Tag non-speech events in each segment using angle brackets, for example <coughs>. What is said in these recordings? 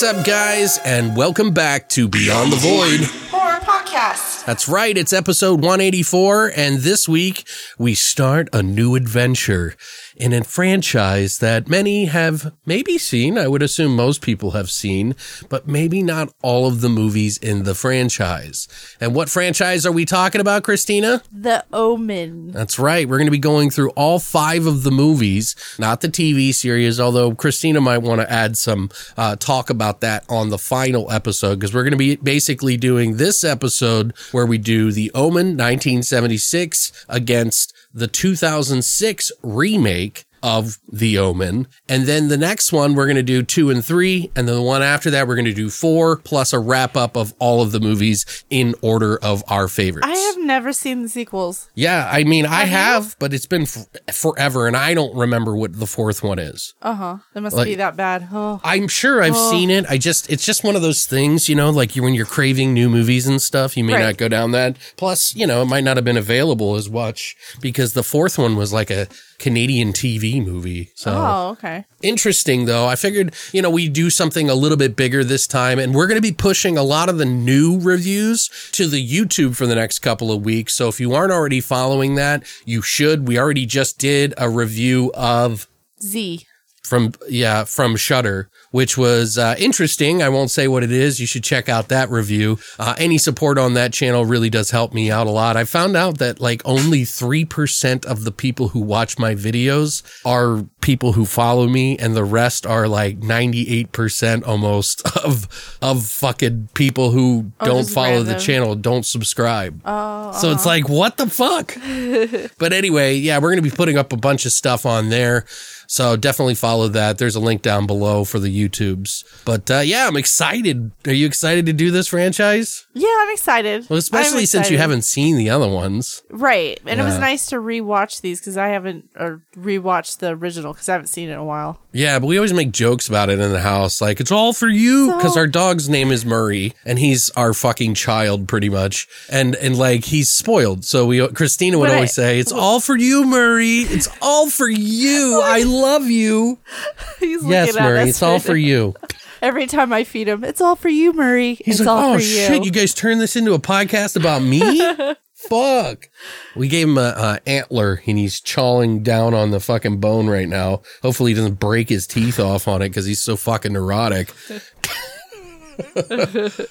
What's up, guys, and welcome back to Beyond the Void. Horror podcast. That's right, it's episode 184, and this week we start a new adventure in a franchise that many have maybe seen. I would assume most people have seen, but maybe not all of the movies in the franchise. And what franchise are we talking about, Christina? The Omen. That's right. We're going to be going through all five of the movies, not the TV series, although Christina might want to add some uh, talk about that on the final episode because we're going to be basically doing this episode where we do the Omen 1976 against the 2006 remake of The Omen. And then the next one, we're going to do two and three. And then the one after that, we're going to do four plus a wrap up of all of the movies in order of our favorites. I have never seen the sequels. Yeah, I mean, I Have you? have, but it's been f- forever, and I don't remember what the fourth one is. Uh huh. It must Like- be that bad. Oh. I'm sure I've seen it. I just, it's just one of those things, you know, like you, when you're craving new movies and stuff, you may Right. not go down that. Plus, you know, it might not have been available as much because the fourth one was like a Canadian TV movie. So Oh, okay. interesting though. I figured, you know, we do something a little bit bigger this time and we're going to be pushing a lot of the new reviews to the YouTube for the next couple of weeks. So if you aren't already following that, you should. We already just did a review of Z. from yeah from Shudder, which was uh, interesting. I won't say what it is. You should check out that review. Uh, any support on that channel really does help me out a lot. I found out that like only three percent of the people who watch my videos are people who follow me, and the rest are like ninety eight percent almost <laughs> of of fucking people who don't Oh, just follow the channel, don't subscribe. Oh, so it's like what the fuck. <laughs> But anyway, yeah, we're to be putting up a bunch of stuff on there. So definitely follow that. There's a link down below for the YouTubes. But uh, yeah, I'm excited. Are you excited to do this franchise? Yeah, I'm excited. Well, especially I'm since you haven't seen the other ones. Right. And it was nice to rewatch these because I haven't or rewatched the original because I haven't seen it in a while. Yeah, but we always make jokes about it in the house. Like, it's all for you. Because So- our dog's name is Murray and he's our fucking child pretty much. And, and like, he's spoiled. So we, Christina would But I- always say, it's all for you, Murray. It's all for you. <laughs> I love you. <laughs> He's Yes, looking at Murray. It's all for you. <laughs> Every time I feed him, it's all for you, Murray. He's it's like, all oh for shit, you guys turned this into a podcast about me? <laughs> Fuck. We gave him a, a antler and he's chawing down on the fucking bone right now. Hopefully he doesn't break his teeth off on it because he's so fucking neurotic.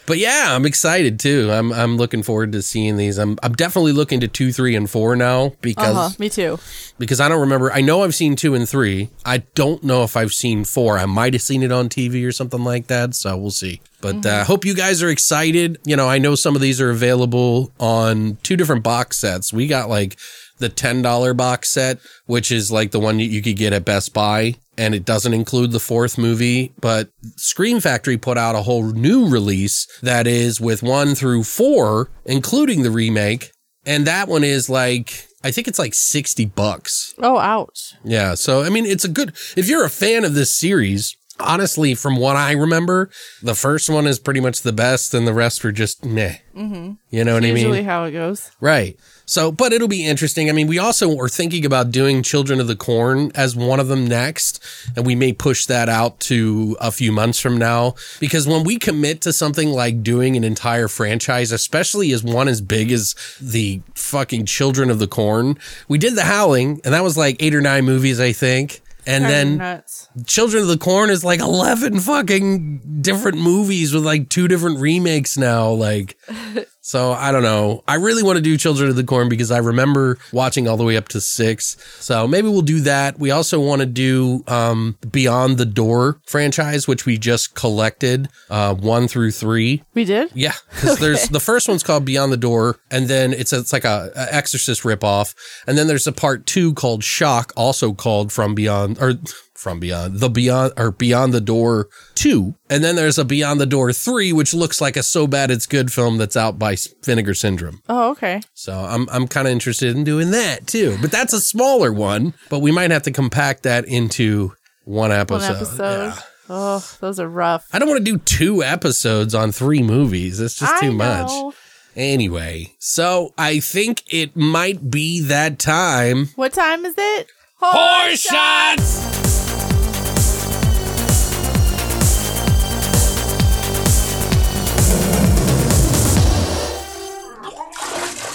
But yeah, I'm excited too. I'm I'm looking forward to seeing these. I'm I'm definitely looking to two, three, and four now because Uh huh. Me too. because I don't remember. I know I've seen two and three. I don't know if I've seen four. I might have seen it on TV or something like that. So we'll see. But uh, hope you guys are excited. You know, I know some of these are available on two different box sets. We got like the $10 box set, which is like the one you, you could get at Best Buy. And it doesn't include the fourth movie, but Scream Factory put out a whole new release that is with one through four, including the remake. And that one is like, I think it's like 60 bucks. Oh, ouch. Yeah. So, I mean, it's a good, if you're a fan of this series, honestly, from what I remember, the first one is pretty much the best and the rest were just meh. Mm-hmm. You know what I mean? Usually how it goes. Right. So, but it'll be interesting. I mean, we also are thinking about doing Children of the Corn as one of them next, and we may push that out to a few months from now because when we commit to something like doing an entire franchise, especially as one as big as the fucking Children of the Corn, we did The Howling, and that was like eight or nine movies, I think. And then nuts. Children of the Corn is like 11 fucking different movies with like two different remakes now. Like, <laughs> so I don't know. I really want to do Children of the Corn because I remember watching all the way up to six. So maybe we'll do that. We also want to do um, Beyond the Door franchise, which we just collected uh, one through three. We did. Yeah, because there's the first one's called Beyond the Door, and then it's a, it's like a, a Exorcist ripoff, and then there's a part two called Shock, also called From Beyond or From Beyond the Beyond or Beyond the Door two, and then there's a Beyond the Door three, which looks like a so bad it's good film that's out by Vinegar Syndrome. Oh, okay. So I'm I'm kind of interested in doing that too, but that's a smaller one, but we might have to compact that into one One episode. episode. Yeah. Oh, those are rough. I don't want to do two episodes on three movies. It's just too I much. Anyway, so I think it might be that time. What time is it? Horror shots!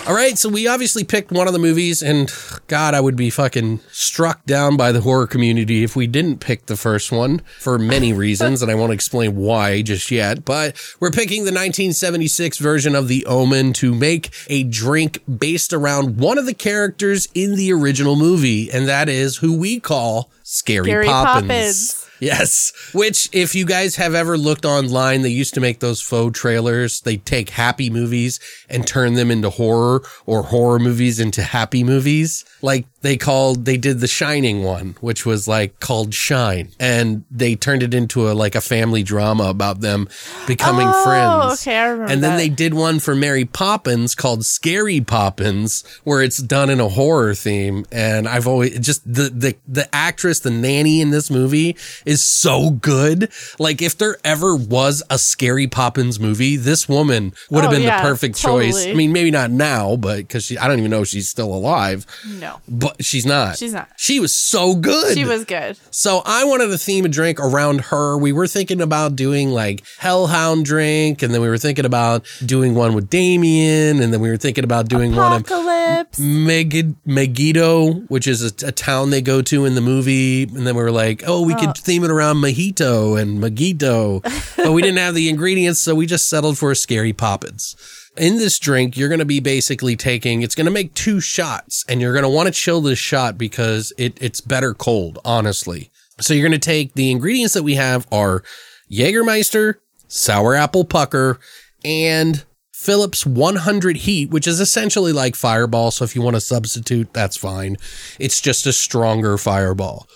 All right, so we obviously picked one of the movies, and God, I would be fucking struck down by the horror community if we didn't pick the first one for many <laughs> reasons, and I won't explain why just yet. But we're picking the 1976 version of The Omen to make a drink based around one of the characters in the original movie, and that is who we call Scary, Scary Poppins. Poppins. Yes. Which, if you guys have ever looked online, they used to make those faux trailers. They take happy movies and turn them into horror or horror movies into happy movies. Like they called, they did the Shining one, which was like called Shine. And they turned it into a, like a family drama about them becoming Oh, friends. okay, I remember And then that. they did one for Mary Poppins called Scary Poppins, where it's done in a horror theme. And I've always just the the the actress, the nanny in this movie is so good. Like if there ever was a Scary Poppins movie, this woman would have Oh, been yeah, the perfect choice. totally. I mean, maybe not now, but because she, I don't even know if she's still alive. No. But she's not. She's not. She was so good. She was good. So I wanted to theme a drink around her. We were thinking about doing like Hellhound drink, and then we were thinking about doing one with Damien, and then we were thinking about doing one of Apocalypse. Megid- Megiddo, which is a, a town they go to in the movie. And then we were like, oh, we could oh. theme it around Mojito and Megiddo, but we didn't have the ingredients, so we just settled for Scary Poppins. In this drink, you're going to be basically taking, it's going to make two shots, and you're going to want to chill this shot because it, it's better cold, honestly. So you're going to take the ingredients that we have are Jägermeister, sour apple pucker, and Phillips 100 heat, which is essentially like Fireball. So if you want to substitute, that's fine. It's just a stronger Fireball.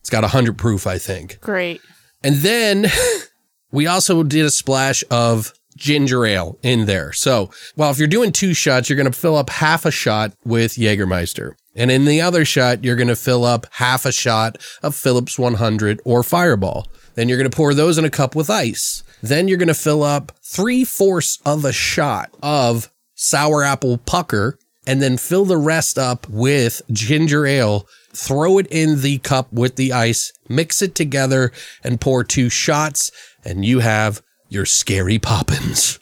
It's got 100 proof, I think. Great. And then <laughs> we also did a splash of ginger ale in there. So, well, if you're doing two shots, you're going to fill up half a shot with Jägermeister. And in the other shot, you're going to fill up half a shot of Phillips 100 or Fireball. Then you're going to pour those in a cup with ice. Then you're going to fill up three fourths of a shot of sour apple pucker and then fill the rest up with ginger ale. Throw it in the cup with the ice, mix it together, and pour two shots, and you have your scary poppins.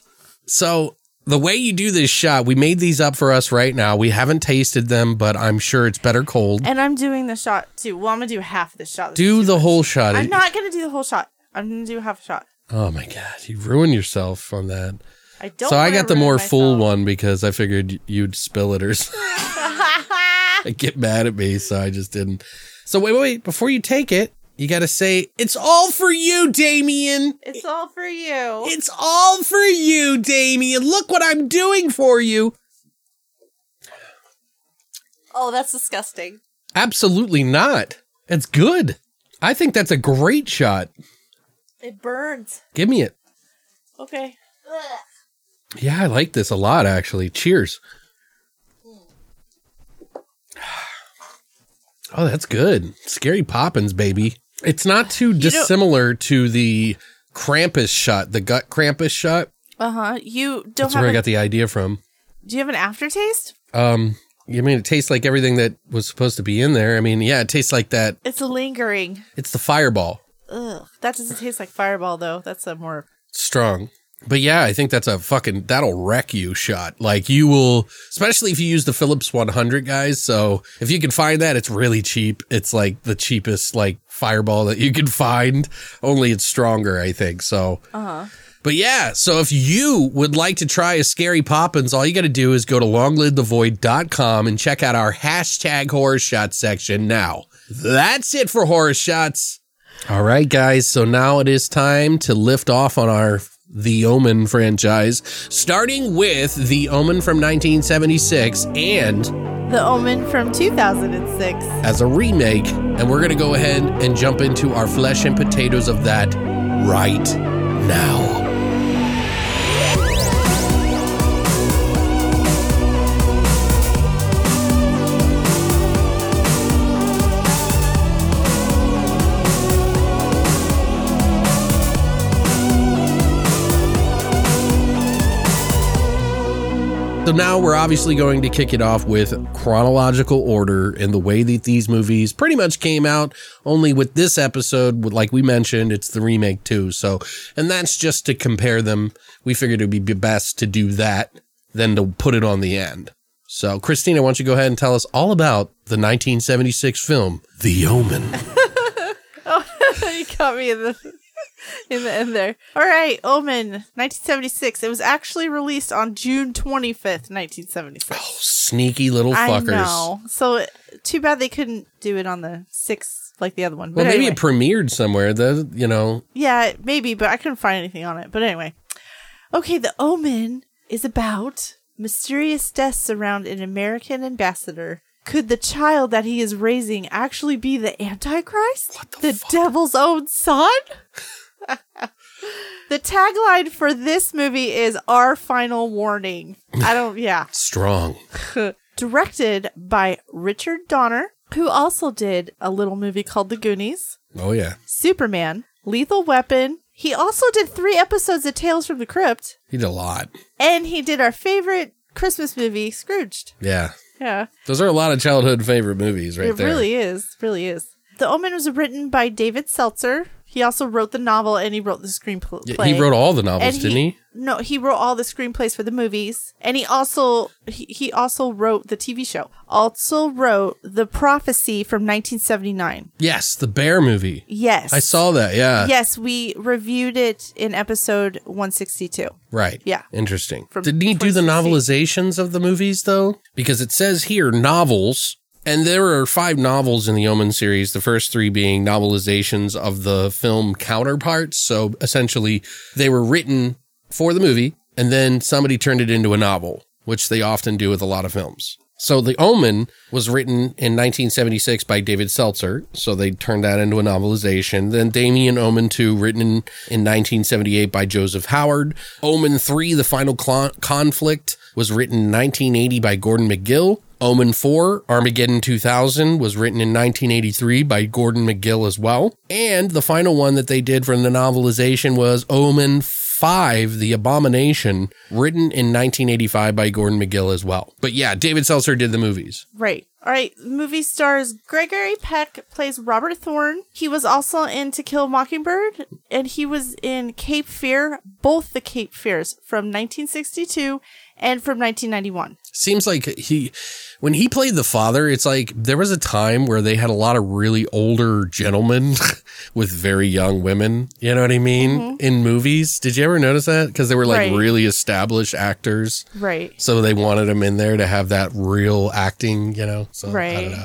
So, the way you do this shot, we made these up for us right now. We haven't tasted them, but I'm sure it's better cold. And I'm doing the shot too. Well, I'm gonna do half the shot. Do the much. whole shot. I'm not gonna do the whole shot. I'm gonna do half a shot. Oh my god, you ruined yourself on that. I don't. so I got the more full one because I figured you'd spill it or <laughs> get mad at me, so I just didn't. So wait, wait, wait. Before you take it, you got to say it's all for you, Damien. It's all for you. It's all for you, Damien. Look what I'm doing for you. oh, that's disgusting. Absolutely not. It's good. I think that's a great shot. It burns. Give me it. Okay. Yeah, I like this a lot, actually. Cheers. <sighs> Oh, that's good. Scary Poppins, baby. It's not too dissimilar to the Krampus shot, the gut Krampus shot. Uh huh. You don't That's have. where I got the idea from. do you have an aftertaste? Um, I mean, it tastes like everything that was supposed to be in there. I mean, yeah, it tastes like that. It's lingering. It's the fireball. Ugh. That doesn't taste like Fireball though. That's a more. Strong. But yeah, I think that's a fucking that'll wreck you shot. Like you will, especially if you use the Phillips 100 guys. So if you can find that, it's really cheap. It's like the cheapest like fireball that you can find. Only it's stronger, I think. So. Uh-huh. But yeah, so if you would like to try a scary Poppins, all you got to do is go to longlivethevoid.com and check out our hashtag horror shot section now. That's it for horror shots. All right, guys. So now it is time to lift off on our The Omen franchise, starting with The Omen from 1976 and The Omen from 2006. as a remake. And we're going to go ahead and jump into our flesh and potatoes of that right now. So now we're obviously going to kick it off with chronological order in the way that these movies pretty much came out. Only with this episode, like we mentioned, it's the remake too. So, and that's just to compare them. We figured it would be best to do that than to put it on the end. So, Christina, why don't you go ahead and tell us all about the 1976 film, The Omen? <laughs> Oh, <laughs> you caught me in the in the end there. All right, Omen, 1976. It was actually released on June 25th, 1976. Oh, Sneaky little I fuckers. know. So too bad they couldn't do it on the 6th like the other one. Well, But maybe anyway. it premiered somewhere. The you know, Yeah, maybe, but I couldn't find anything on it. But anyway. Okay, The Omen is about mysterious deaths around an American ambassador. Could the child that he is raising actually be the Antichrist? What the the devil's own son? <laughs> the tagline for this movie is Our Final Warning. I don't, yeah. <laughs> strong. <laughs> Directed by Richard Donner, who also did a little movie called The Goonies. Oh yeah, Superman, Lethal Weapon. He also did three episodes of Tales from the Crypt, he did a lot. and he did our favorite Christmas movie, Scrooged. Yeah, Yeah, those are a lot of childhood favorite movies, right it there. really is. Really is. The Omen was written by David Seltzer. He also wrote the novel and he wrote the screenplay. Yeah, he wrote all the novels, And didn't he? No, he wrote all the screenplays for the movies, and he also he, he also wrote the TV show. Also wrote the Prophecy from 1979. Yes, the Bear movie. Yes, I saw that. Yeah. Yes, we reviewed it in episode 162. Right. Yeah. Interesting. From Didn't he do the novelizations of the movies though? Because it says here novels, and there are five novels in the Omen series. The first three being novelizations of the film counterparts. So essentially, they were written for the movie, and then somebody turned it into a novel, which they often do with a lot of films. So The Omen was written in 1976 by David Seltzer. So they turned that into a novelization. Then Damien Omen 2, written in, in 1978 by Joseph Howard. Omen 3, The Final Cl- Conflict, was written in 1980 by Gordon McGill. Omen 4, Armageddon 2000, was written in 1983 by Gordon McGill as well. And the final one that they did from the novelization was Omen 5, The Abomination, written in 1985 by Gordon McGill as well. But yeah, David Seltzer did the movies. Right. All right. Movie stars Gregory Peck plays Robert Thorne. He was also in To Kill a Mockingbird, and he was in Cape Fear, both the Cape Fears from 1962 and from 1991. Seems like he, when he played the father, it's like there was a time where they had a lot of really older gentlemen <laughs> with very young women. You know what I mean? In movies. Did you ever notice that? Because they were like Mm-hmm. Right. really established actors. Right. So they wanted him in there to have that real acting, you know? So Right. know.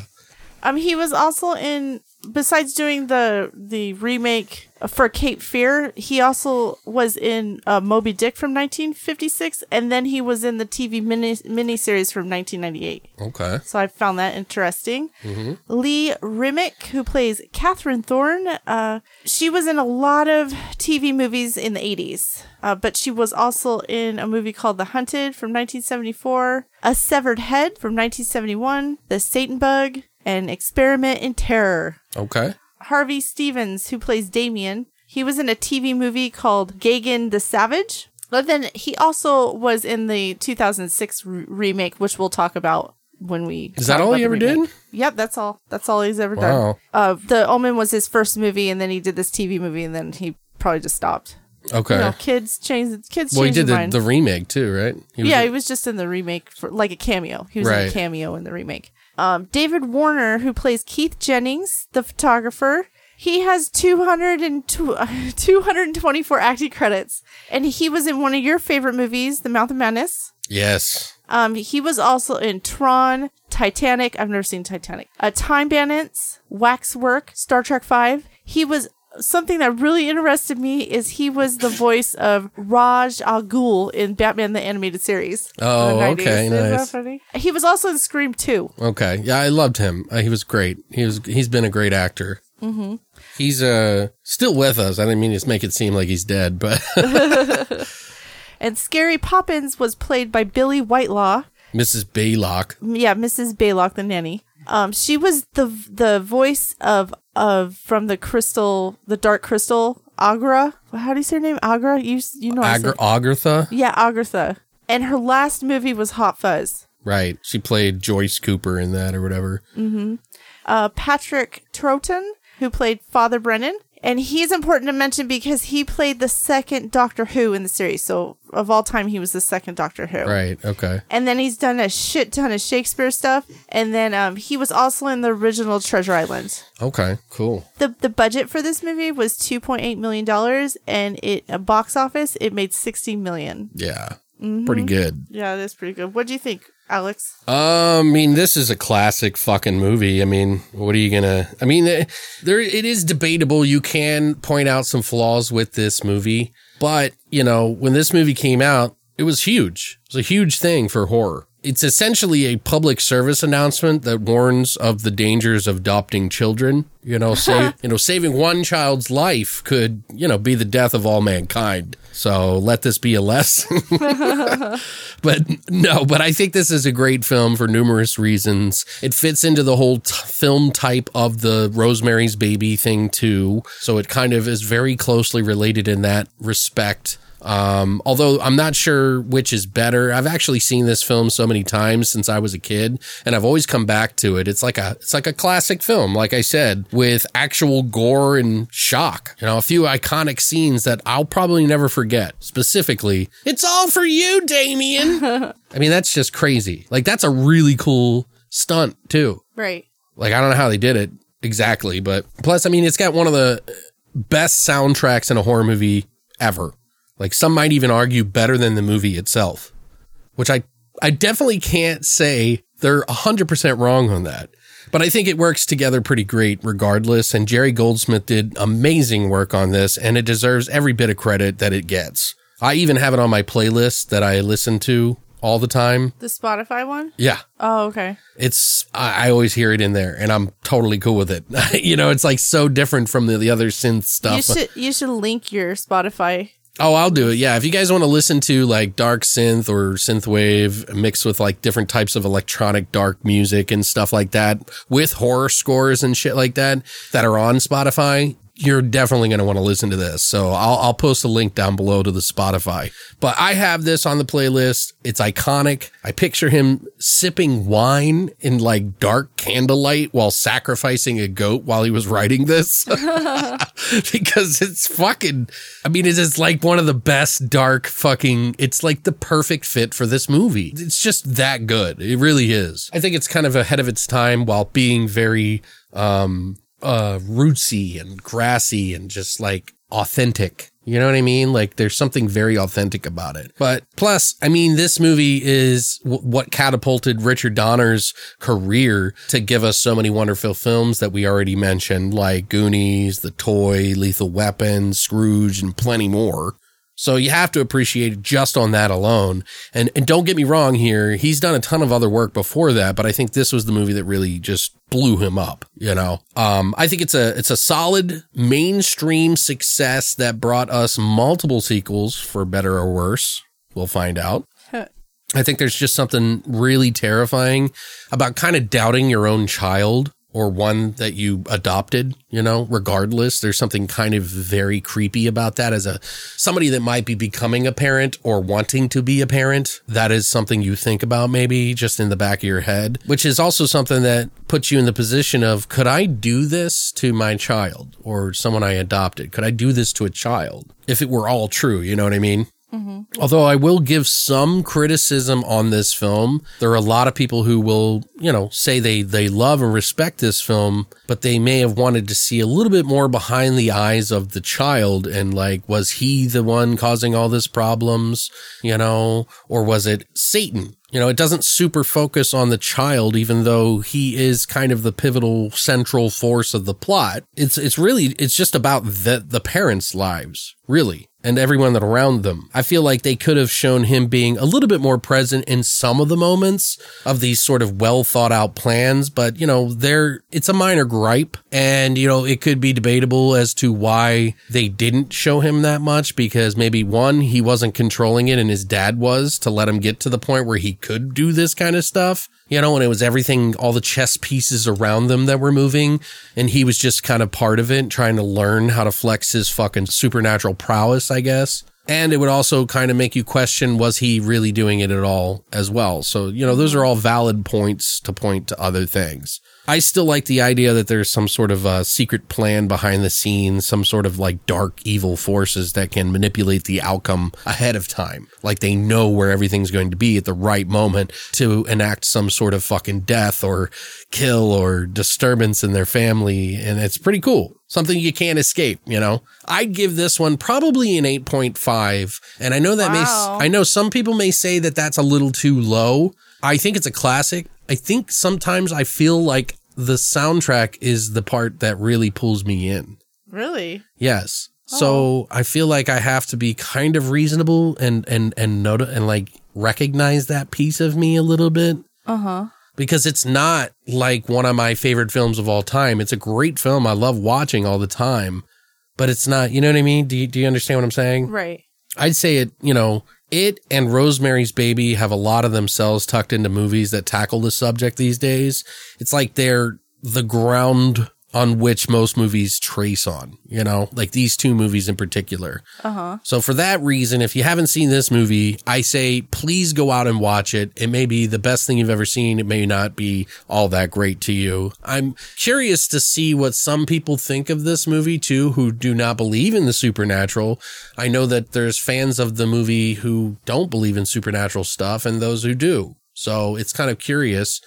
Um, he was also in. Besides doing the the remake for Cape Fear, he also was in uh, Moby Dick from 1956, and then he was in the TV mini miniseries from 1998. Okay. So I found that interesting. Mm-hmm. Lee Remick, who plays Catherine Thorne, uh, she was in a lot of TV movies in the 80s, uh, but she was also in a movie called The Hunted from 1974, A Severed Head from 1971, The Satan Bug, and Experiment in Terror. Okay. Harvey Stevens, who plays Damien, he was in a TV movie called Gagan the Savage. But then he also was in the 2006 re- remake, which we'll talk about when we. Is that all he ever remake. did? Yep, that's all. That's all he's ever Wow. done. Uh, the Omen was his first movie, and then he did this TV movie, and then he probably just stopped. Okay. You know, kids change kids well, he did the, the remake too, right? He yeah, a- he was just in the remake for like a cameo. He was in a cameo in the remake. Um, David Warner, who plays Keith Jennings, the photographer, he has 200 and tw- <laughs> 224 acting credits, and he was in one of your favorite movies, The Mouth of Madness. yes. Um, he was also in Tron, Titanic. I've never seen Titanic. Uh, Time Bandits, Waxwork, Star Trek Five. He was something that really interested me is he was the voice of Ra's al Ghul in Batman the Animated Series. Oh, 90s. okay, Isn't that nice. funny? He was also in Scream 2. Okay. Yeah, I loved him. Uh, he was great. He was. He's been a great actor. Mm-hmm. He's uh still with us. I didn't mean to make it seem like he's dead, but <laughs> And Scary Poppins was played by Billie Whitelaw. Mrs. Baylock. yeah, Mrs. Baylock, the nanny. Um, she was the the voice of of from the crystal, the dark crystal, Aughra. How do you say her name? Aughra. You you know. to Agartha. Yeah, Agartha. And her last movie was Hot Fuzz. Right. She played Joyce Cooper in that or whatever. Uh, Patrick Troughton, who played Father Brennan, and he's important to mention because he played the second Doctor Who in the series. So of all time, he was the second Doctor Who. Right. Okay. And then he's done a shit ton of Shakespeare stuff. And then um, he was also in the original Treasure Island. Okay. Cool. the the budget for this movie was 2.8 million dollars and it a box office it made 60 million Yeah. Pretty good. yeah that's pretty good what do you think alex Uh, I mean, this is a classic fucking movie. I mean, what are you gonna? I mean, eh, there it is debatable. You can point out some flaws with this movie, but you know, when this movie came out, it was huge. It was a huge thing for horror. It's essentially a public service announcement that warns of the dangers of adopting children. You know, <laughs> you know, saving one child's life could, you know, be the death of all mankind. So let this be a lesson. <laughs> but no, but I think this is a great film for numerous reasons. It fits into the whole t- film type of the Rosemary's Baby thing too. So it kind of is very closely related in that respect. Um, although I'm not sure which is better. I've actually seen this film so many times since I was a kid and I've always come back to it. It's like a, it's like a classic film, like I said, with actual gore and shock. You know, a few iconic scenes that I'll probably never forget. Specifically, it's all for you, Damien. <laughs> I mean, that's just crazy. Like that's a really cool stunt too. right Like I don't know how they did it exactly, but plus, I mean, it's got one of the best soundtracks in a horror movie ever. Like some might even argue better than the movie itself, which I I definitely can't say they're 100% wrong on that. But I think it works together pretty great regardless. And Jerry Goldsmith did amazing work on this and it deserves every bit of credit that it gets. I even have it on my playlist that I listen to all the time. the spotify one Yeah. oh okay It's, I, I always hear it in there and I'm totally cool with it. <laughs> you know, it's like so different from the, the other synth stuff. you should you should link your spotify Oh, I'll do it. Yeah. If you guys want to listen to like dark synth or synthwave mixed with like different types of electronic dark music and stuff like that with horror scores and shit like that that are on Spotify, you're definitely going to want to listen to this. So I'll, I'll post a link down below to the Spotify. But I have this on the playlist. It's iconic. I picture him sipping wine in like dark candlelight while sacrificing a goat while he was writing this. <laughs> <laughs> because it's fucking I mean it is like one of the best dark fucking it's like the perfect fit for this movie. It's just that good. It really is. I think it's kind of ahead of its time while being very um uh rootsy and grassy and just like authentic. You know what I mean? Like there's something very authentic about it. But plus, I mean, this movie is w- what catapulted Richard Donner's career to give us so many wonderful films that we already mentioned, like Goonies, The Toy, Lethal Weapon, Scrooge, and plenty more. So you have to appreciate it just on that alone. And and don't get me wrong here, he's done a ton of other work before that, but I think this was the movie that really just blew him up, you know. Um I think it's a it's a solid mainstream success that brought us multiple sequels for better or worse. We'll find out. <laughs> I think there's just something really terrifying about kind of doubting your own child or one that you adopted, you know, regardless, there's something kind of very creepy about that as a somebody that might be becoming a parent or wanting to be a parent. That is something you think about maybe just in the back of your head, which is also something that puts you in the position of could I do this to my child or someone I adopted? Could I do this to a child if it were all true? You know what I mean? Mm-hmm. Although I will give some criticism on this film, there are a lot of people who will, you know, say they they love and respect this film, but they may have wanted to see a little bit more behind the eyes of the child and like was he the one causing all this problems, you know, or was it Satan? You know, it doesn't super focus on the child even though he is kind of the pivotal central force of the plot. It's it's really it's just about the the parents' lives, really and everyone that around them. I feel like they could have shown him being a little bit more present in some of the moments of these sort of well thought out plans, but you know, there it's a minor gripe and you know, it could be debatable as to why they didn't show him that much because maybe one, he wasn't controlling it and his dad was to let him get to the point where he could do this kind of stuff. You know, and it was everything, all the chess pieces around them that were moving. And he was just kind of part of it, trying to learn how to flex his fucking supernatural prowess, I guess. And it would also kind of make you question, was he really doing it at all as well? So, you know, those are all valid points to point to other things. I still like the idea that there's some sort of uh, secret plan behind the scenes, some sort of like dark evil forces that can manipulate the outcome ahead of time. Like they know where everything's going to be at the right moment to enact some sort of fucking death or kill or disturbance in their family. And it's pretty cool. Something you can't escape, you know? I'd give this one probably an 8.5. And I know that Wow. may, I know some people may say that that's a little too low. I think it's a classic. I think sometimes I feel like the soundtrack is the part that really pulls me in. Really? Yes. So I feel like I have to be kind of reasonable and and and note and like recognize that piece of me a little bit Uh huh. because it's not like one of my favorite films of all time. It's a great film. I love watching all the time, but it's not. You know what I mean? Do you, do you understand what I'm saying? Right. I'd say it, you know, it and Rosemary's Baby have a lot of themselves tucked into movies that tackle the subject these days. It's like they're the ground on which most movies trace on, you know, like these two movies in particular. Uh huh. So for that reason, if you haven't seen this movie, I say please go out and watch it. It may be the best thing you've ever seen. It may not be all that great to you. I'm curious to see what some people think of this movie too, who do not believe in the supernatural. I know that there's fans of the movie who don't believe in supernatural stuff and those who do. So it's kind of curious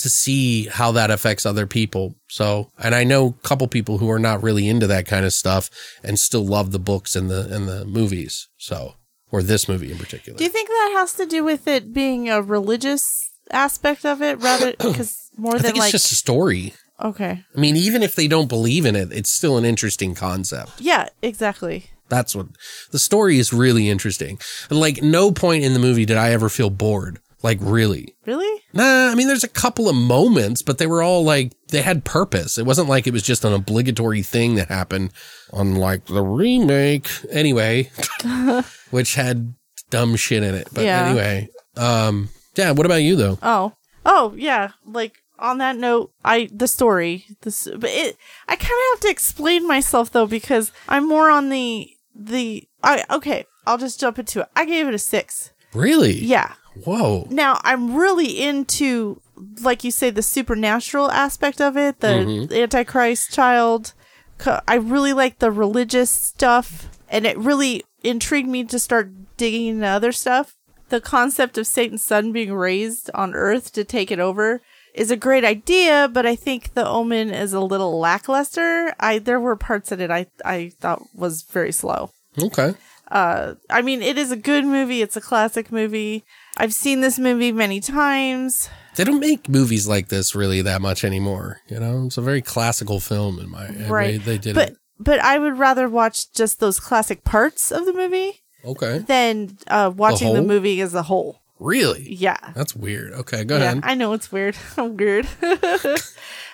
to see how that affects other people. So, and I know a couple people who are not really into that kind of stuff and still love the books and the and the movies. So, or this movie in particular. Do you think that has to do with it being a religious aspect of it rather <clears throat> because more I than think it's like just a story. okay I mean, even if they don't believe in it, it's still an interesting concept. yeah exactly That's what the story is really interesting. And like no point in the movie did I ever feel bored. Like really. really Nah, I mean, there's a couple of moments, but they were all like, they had purpose. It wasn't like it was just an obligatory thing that happened on like the remake anyway, <laughs> which had dumb shit in it. But Yeah. anyway, um, yeah, what about you though? oh oh yeah like on that note i the story this but it i kind of have to explain myself though because i'm more on the the i okay i'll just jump into it i gave it a six Really? yeah Whoa. Now, I'm really into, like you say, the supernatural aspect of it, the mm-hmm. Antichrist child. I really like the religious stuff, and it really intrigued me to start digging into other stuff. The concept of Satan's son being raised on Earth to take it over is a great idea, but I think the Omen is a little lackluster. I there were parts in it I I thought was very slow. Okay. Uh, I mean, it is a good movie. It's a classic movie. I've seen this movie many times. They don't make movies like this really that much anymore. You know, it's a very classical film in my Right. They did but it. but I would rather watch just those classic parts of the movie Okay. than uh, watching the, whole? movie as a whole. Really? Yeah. That's weird. Okay, go Yeah, ahead. I know it's weird. <laughs> I'm weird. <laughs>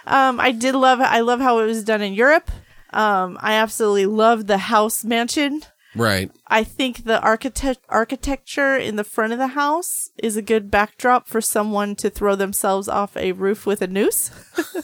um, I did love. I love how it was done in Europe. Um, I absolutely loved the house mansion. Right. I think the architect architecture in the front of the house is a good backdrop for someone to throw themselves off a roof with a noose.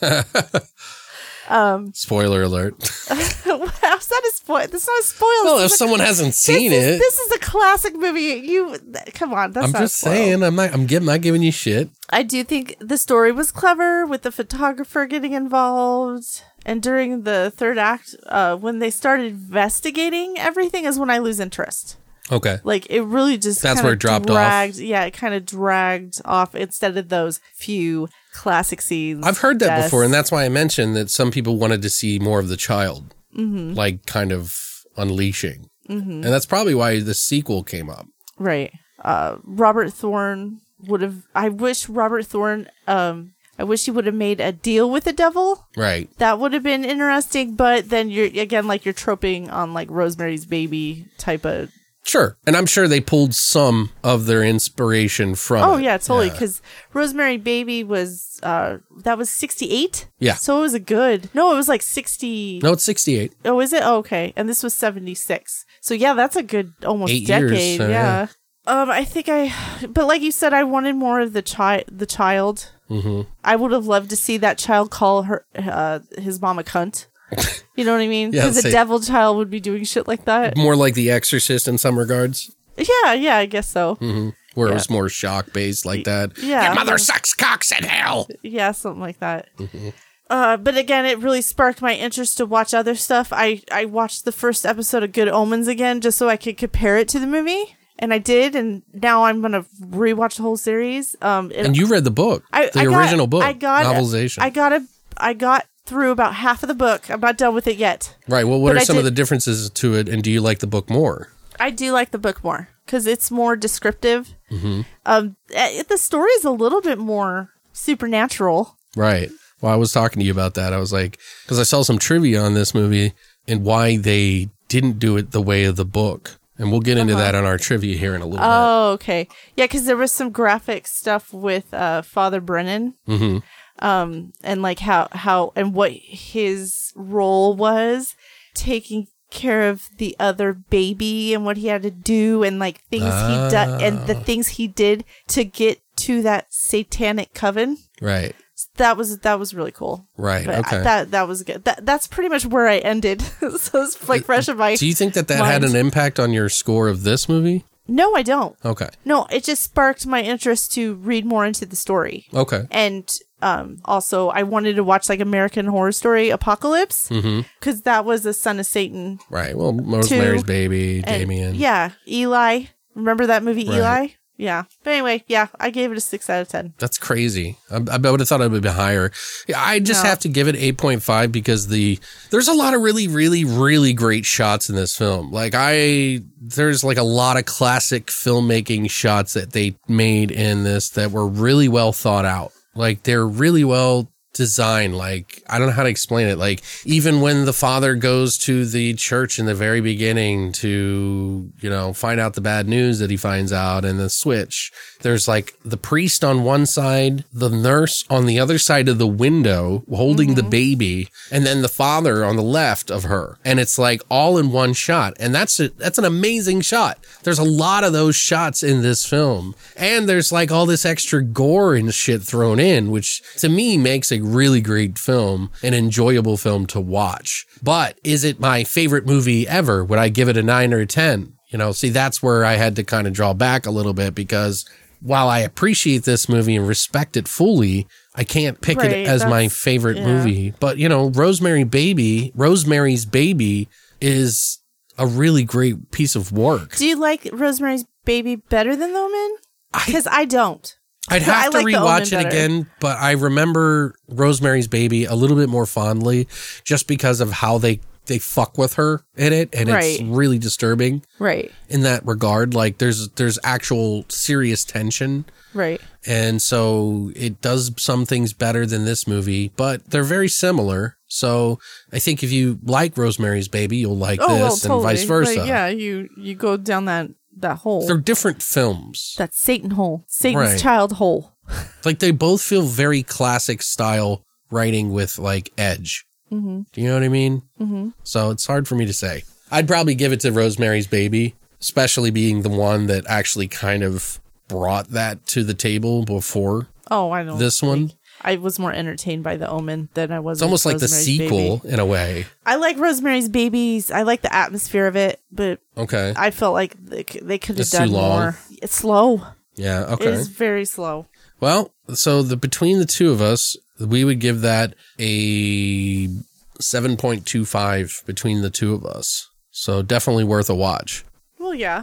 <laughs> um, Spoiler alert. How's that a spoil? That's not a spoil. well, if a- someone hasn't this seen is, it, this is a classic movie. You come on. That's I'm just saying. I'm not. I'm giving. Not giving you shit. I do think the story was clever with the photographer getting involved. And during the third act, uh, when they started investigating everything, is when I lose interest. Okay. Like it really just That's where it dropped off. Yeah, it kind of dragged off instead of those few classic scenes. I've heard that deaths. before, and that's why I mentioned that some people wanted to see more of the child, Mm-hmm. like kind of unleashing, and that's probably why the sequel came up. right. Uh, Robert Thorne would have. I wish Robert Thorne. Um, I wish he would have made a deal with the devil. Right. That would have been interesting, but then you're again like you're troping on like Rosemary's Baby type of. Sure. And I'm sure they pulled some of their inspiration from. Oh it. yeah, totally. Because Rosemary Baby was uh that was sixty eight. Yeah. So it was a good. No, it was like sixty. No, it's 68. Oh, is it? Oh, okay. And this was 76. So yeah, that's a good almost Eight years, decade. so, yeah. Um, I think I, but like you said, I wanted more of the child. The child. Mm-hmm. I would have loved to see that child call her, uh, his mom a cunt. <laughs> You know what I mean? Yeah, Because a devil child would be doing shit like that. More like The Exorcist in some regards, Yeah, yeah, I guess so. where it was more shock based like that. Yeah. Your mother sucks cocks in hell. Yeah, something like that. Mm-hmm. Uh, but again, it really sparked my interest to watch other stuff. I, I watched the first episode of Good Omens again just so I could compare it to the movie. And I did, and now I'm gonna rewatch the whole series. Um, it- And you read the book, I, the I got- original book, I got novelization. I got a, I got through about half of the book. I'm not done with it yet. right. Well, what but are some of the differences to it, and do you like the book more? I do like the book more because it's more descriptive. Mm-hmm. Um, eh, the story is a little bit more supernatural. Right. Well, I was talking to you about that. I was like, because I saw some trivia on this movie and why they didn't do it the way of the book. And we'll get into that on our trivia here in a little bit. Oh, okay. Yeah, because there was some graphic stuff with uh, Father Brennan. Mm-hmm. Um, and like how how and what his role was taking care of the other baby and what he had to do and like things he did and the Ah. things he did to get to that satanic coven. bit. That was that was really cool. Right. But I- okay. that that was good. That that's pretty much where I ended. <laughs> so it's like fresh in my. do you think that that had an impact on your score of this movie? No, I don't. Okay. No, it just sparked my interest to read more into the story. Okay. And um, also, I wanted to watch like American Horror Story Apocalypse because that was a son of Satan. Right. Well, Rosemary's Baby, And Damien. Yeah, Eli. Remember that movie, Right. Eli? Yeah. But anyway, yeah, I gave it a six out of ten. That's crazy. I, I would have thought it would be higher. Yeah, I just No. have to give it 8.5 because the there's a lot of really, really, really great shots in this film. Like I there's like a lot of classic filmmaking shots that they made in this that were really well thought out. Like they're really well designed. Like I don't know how to explain it. Like even when the father goes to the church in the very beginning to, you know, find out the bad news that he finds out and the switch, there's like the priest on one side, the nurse on the other side of the window holding the mm-hmm. baby, and then the father on the left of her. And it's like all in one shot. And that's a, that's an amazing shot. There's a lot of those shots in this film. And there's like all this extra gore and shit thrown in, which to me makes a really great film, an enjoyable film to watch. But is it my favorite movie ever? Would I give it a nine or a 10? You know, see, that's where I had to kind of draw back a little bit because while I appreciate this movie and respect it fully, I can't pick Right, it as my favorite yeah. movie. But, you know, Rosemary Baby, Rosemary's Baby is a really great piece of work. Do you like Rosemary's Baby better than The Omen? Because I, don't. I'd I have to like rewatch it again, but I remember Rosemary's Baby a little bit more fondly just because of how they they fuck with her in it and it's really disturbing Right. in that regard like there's there's actual serious tension Right. and so it does some things better than this movie but they're very similar so i think if you like rosemary's baby you'll like Oh, well, this totally. and vice versa Like, yeah, you you go down that that hole. they're different films that Satan hole. Satan's Right. child hole. <laughs> like they both feel very classic style writing with like edge Mm-hmm. do you know what i mean mm-hmm. so it's hard for me to say I'd probably give it to Rosemary's Baby, especially being the one that actually kind of brought that to the table before Oh, I know. this one. I was more entertained by The Omen than I was. It's almost like the sequel in a way. I like Rosemary's Babies. I like the atmosphere of it, but Okay. I felt like they, they could have done more. It's slow. Yeah. Okay. It's very slow. Well, so the between the two of us, we would give that a 7.25 between the two of us. So definitely worth a watch. Well, yeah,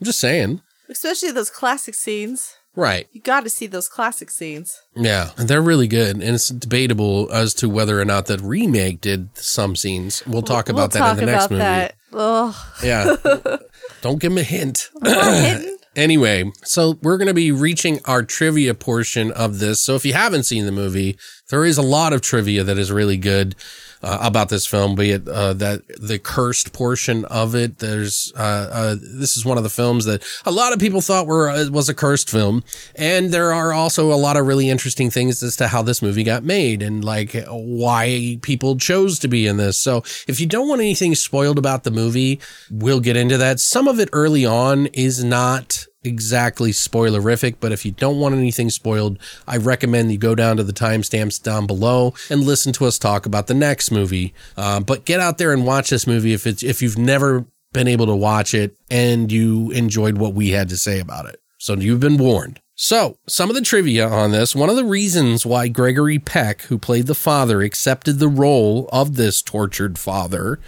I'm just saying. especially those classic scenes. Right. You got to see those classic scenes. Yeah. And they're really good. And it's debatable as to whether or not that remake did some scenes. We'll talk about we'll that talk in the next about movie. that. Ugh. Yeah. <laughs> Don't give him a hint. <coughs> Anyway, so we're going to be reaching our trivia portion of this. So if you haven't seen the movie, there is a lot of trivia that is really good uh, about this film, be it uh, that the cursed portion of it. There's uh, uh, this is one of the films that a lot of people thought were uh, was a cursed film, and there are also a lot of really interesting things as to how this movie got made and like why people chose to be in this. So if you don't want anything spoiled about the movie, we'll get into that. Some of it early on is not exactly spoilerific, but if you don't want anything spoiled, I recommend you go down to the timestamps down below and listen to us talk about the next movie. Uh, but get out there and watch this movie if it's if you've never been able to watch it and you enjoyed what we had to say about it. So you've been warned. So, some of the trivia on this. One of the reasons why Gregory Peck, who played the father, accepted the role of this tortured father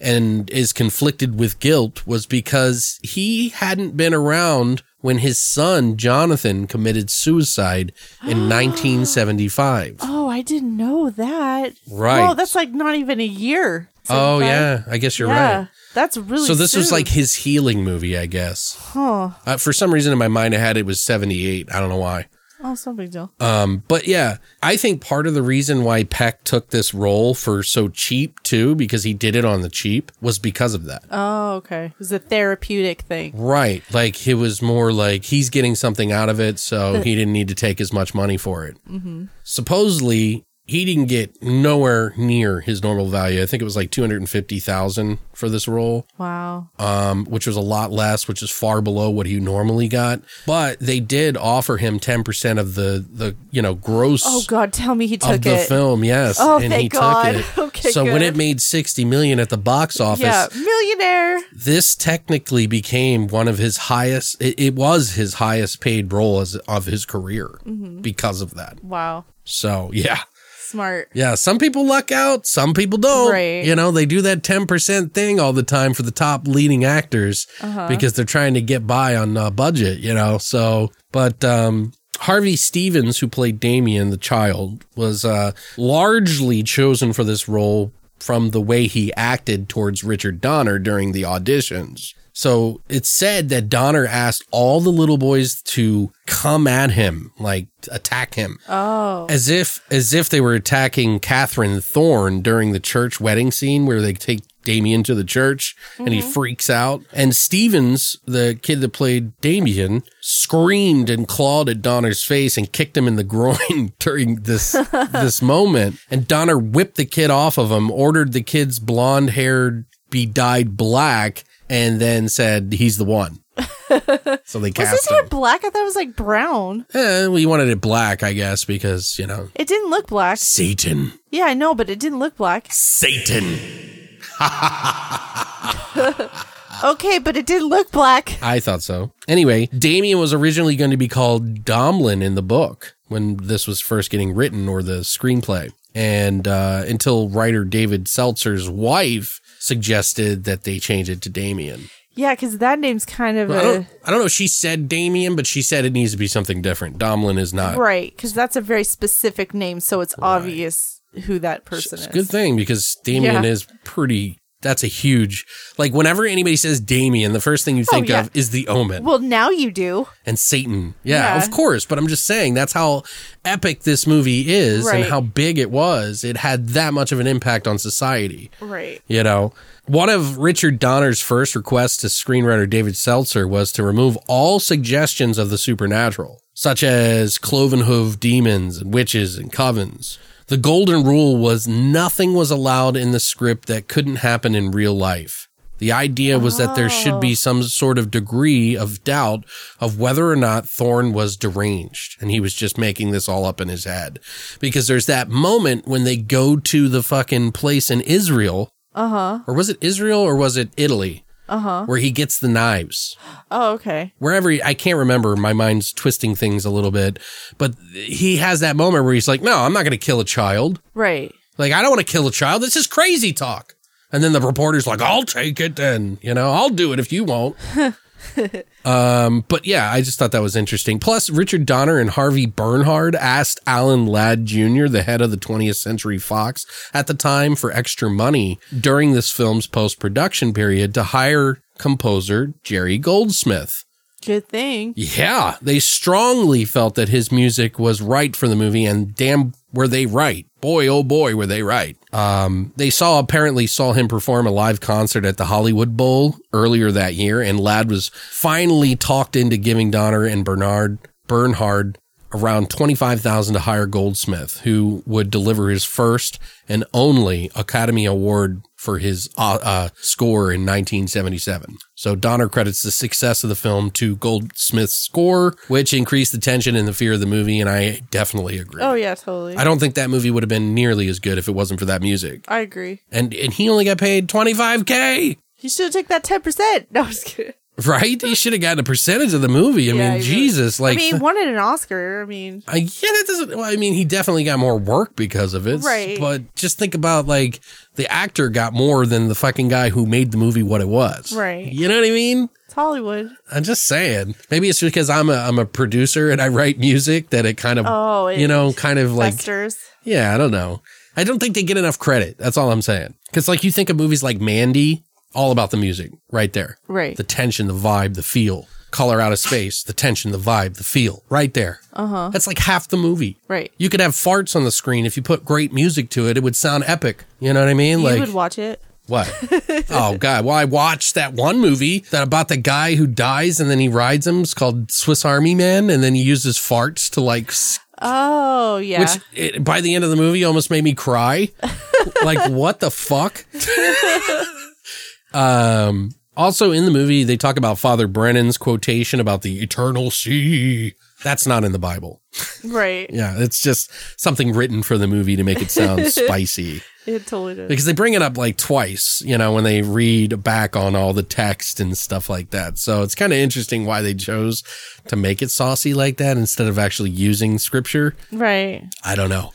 and is conflicted with guilt was because he hadn't been around when his son Jonathan committed suicide in <gasps> 1975. Oh, I didn't know that. Right. Oh, that's like not even a year. Oh 75. yeah, I guess you're yeah, right. That's really So this was like his healing movie, I guess. huh? Uh, for some reason in my mind I had it was 78. I don't know why. Oh, it's no big deal. Um, but yeah, I think part of the reason why Peck took this role for so cheap too, because he did it on the cheap, was because of that. Oh, okay. It was a therapeutic thing. Right. Like it was more like he's getting something out of it, so he didn't need to take as much money for it. Mm-hmm. Supposedly, he didn't get nowhere near his normal value. I think it was like 250,000 for this role, Wow. um, which was a lot less, which is far below what he normally got. But they did offer him 10% of the, the, you know, gross Oh God, tell me he took of the it. film, yes. Oh, and thank he God. took it. <laughs> Okay, so when it made 60 million at the box office, yeah, millionaire. this technically became one of his highest it, it was his highest paid role as of his career Mm-hmm. because of that. Wow, So, yeah. Smart. Yeah, some people luck out, some people don't. Right. You know, they do that 10% thing all the time for the top leading actors Uh-huh. because they're trying to get by on uh, budget, you know. So, but um Harvey Stevens, who played Damien the child, was uh, largely chosen for this role from the way he acted towards Richard Donner during the auditions. So it's said that Donner asked all the little boys to come at him, like attack him Oh, as if as if they were attacking Catherine Thorne during the church wedding scene where they take Damien to the church and he mm-hmm. freaks out. And Stevens, the kid that played Damien, screamed and clawed at Donner's face and kicked him in the groin <laughs> during this <laughs> this moment. And Donner whipped the kid off of him, ordered the kid's blonde hair be dyed black, and then said he's the one. <laughs> so they cast was his hair him. black? I thought it was like brown. Eh, we wanted it black, I guess, because you know It didn't look black. Satan. Yeah, I know, but it didn't look black. Satan. <laughs> Okay, but it didn't look black. I thought so. Anyway, Damien was originally going to be called Domlin in the book when this was first getting written or the screenplay. And uh, until writer David Seltzer's wife suggested that they change it to Damien. Yeah, because that name's kind of I a don't, I don't know if she said Damien, but she said it needs to be something different. Domlin is not. right because that's a very specific name, so it's obvious who that person It's is. a good thing because Damien Yeah. is pretty. That's a huge. Like, whenever anybody says Damien, the first thing you oh, think Oh, yeah. of is the omen. Well, now you do. and Satan. Yeah, Yeah. of course. But I'm just saying that's how epic this movie is and how big it was. It had that much of an impact on society. Right. You know, one of Richard Donner's first requests to screenwriter David Seltzer was to remove all suggestions of the supernatural, such as cloven hoof demons and witches and covens. The golden rule was nothing was allowed in the script that couldn't happen in real life. The idea was that there should be some sort of degree of doubt of whether or not Thorne was deranged and he was just making this all up in his head. Because there's that moment when they go to the fucking place in Israel. Uh huh. Or was it Israel or was it Italy? Uh huh. Where he gets the knives Oh, okay. wherever he, I can't remember. My mind's twisting things a little bit, but he has that moment where he's like, "No, I'm not going to kill a child. Right. Like, I don't want to kill a child. This is crazy talk." And then the reporter's like, "I'll take it, then. you know, I'll do it if you won't." <laughs> <laughs> um, but yeah, I just thought that was interesting. Plus, Richard Donner and Harvey Bernhard asked Alan Ladd Jr., the head of the 20th Century Fox at the time, for extra money during this film's post production period to hire composer Jerry Goldsmith. Good thing. Yeah, they strongly felt that his music was right for the movie, and damn, were they right. Boy, oh boy, were they right. Um, they saw, apparently saw him perform a live concert at the Hollywood Bowl earlier that year, and Ladd was finally talked into giving Donner and Bernard, Bernhard around 25,000 to hire Goldsmith, who would deliver his first and only Academy Award for his uh, uh, score in 1977. So Donner credits the success of the film to Goldsmith's score, which increased the tension and the fear of the movie, and I definitely agree. Oh yeah, totally. I don't think that movie would have been nearly as good if it wasn't for that music. I agree. And and he only got paid 25k. He should have took that ten percent. <laughs> No, I was kidding. <laughs> Right? He should have gotten a percentage of the movie. I Yeah, mean, he Jesus, like I mean, wanted an Oscar. I mean, I yeah, that doesn't. Well, I mean, he definitely got more work because of it, Right. But just think about like the actor got more than the fucking guy who made the movie what it was, Right. You know what I mean? it's Hollywood. I'm just saying. Maybe it's because I'm a I'm a producer and I write music that it kind of Oh, you know kind of like Festers. yeah, I don't know. I don't think they get enough credit. That's all I'm saying. Because like you think of movies like Mandy, all about the music, right there. Right. The tension, the vibe, the feel. Color out of space, the tension, the vibe, the feel, right there. Uh huh. That's like half the movie. Right. You could have farts on the screen if you put great music to it. It would sound epic. You know what I mean? You like would watch it. what? <laughs> oh God! Well, I watched that one movie that about the guy who dies and then he rides him. It's called Swiss Army Man, and then he uses farts to like Oh yeah. which it, by the end of the movie almost made me cry. <laughs> like what the fuck? <laughs> um also in the movie they talk about Father Brennan's quotation about the eternal sea. That's not in the Bible. right. Yeah, it's just something written for the movie to make it sound <laughs> spicy. It totally does. Because they bring it up like twice, you know, when they read back on all the text and stuff like that. So it's kind of interesting why they chose to make it saucy like that instead of actually using scripture. Right. I don't know.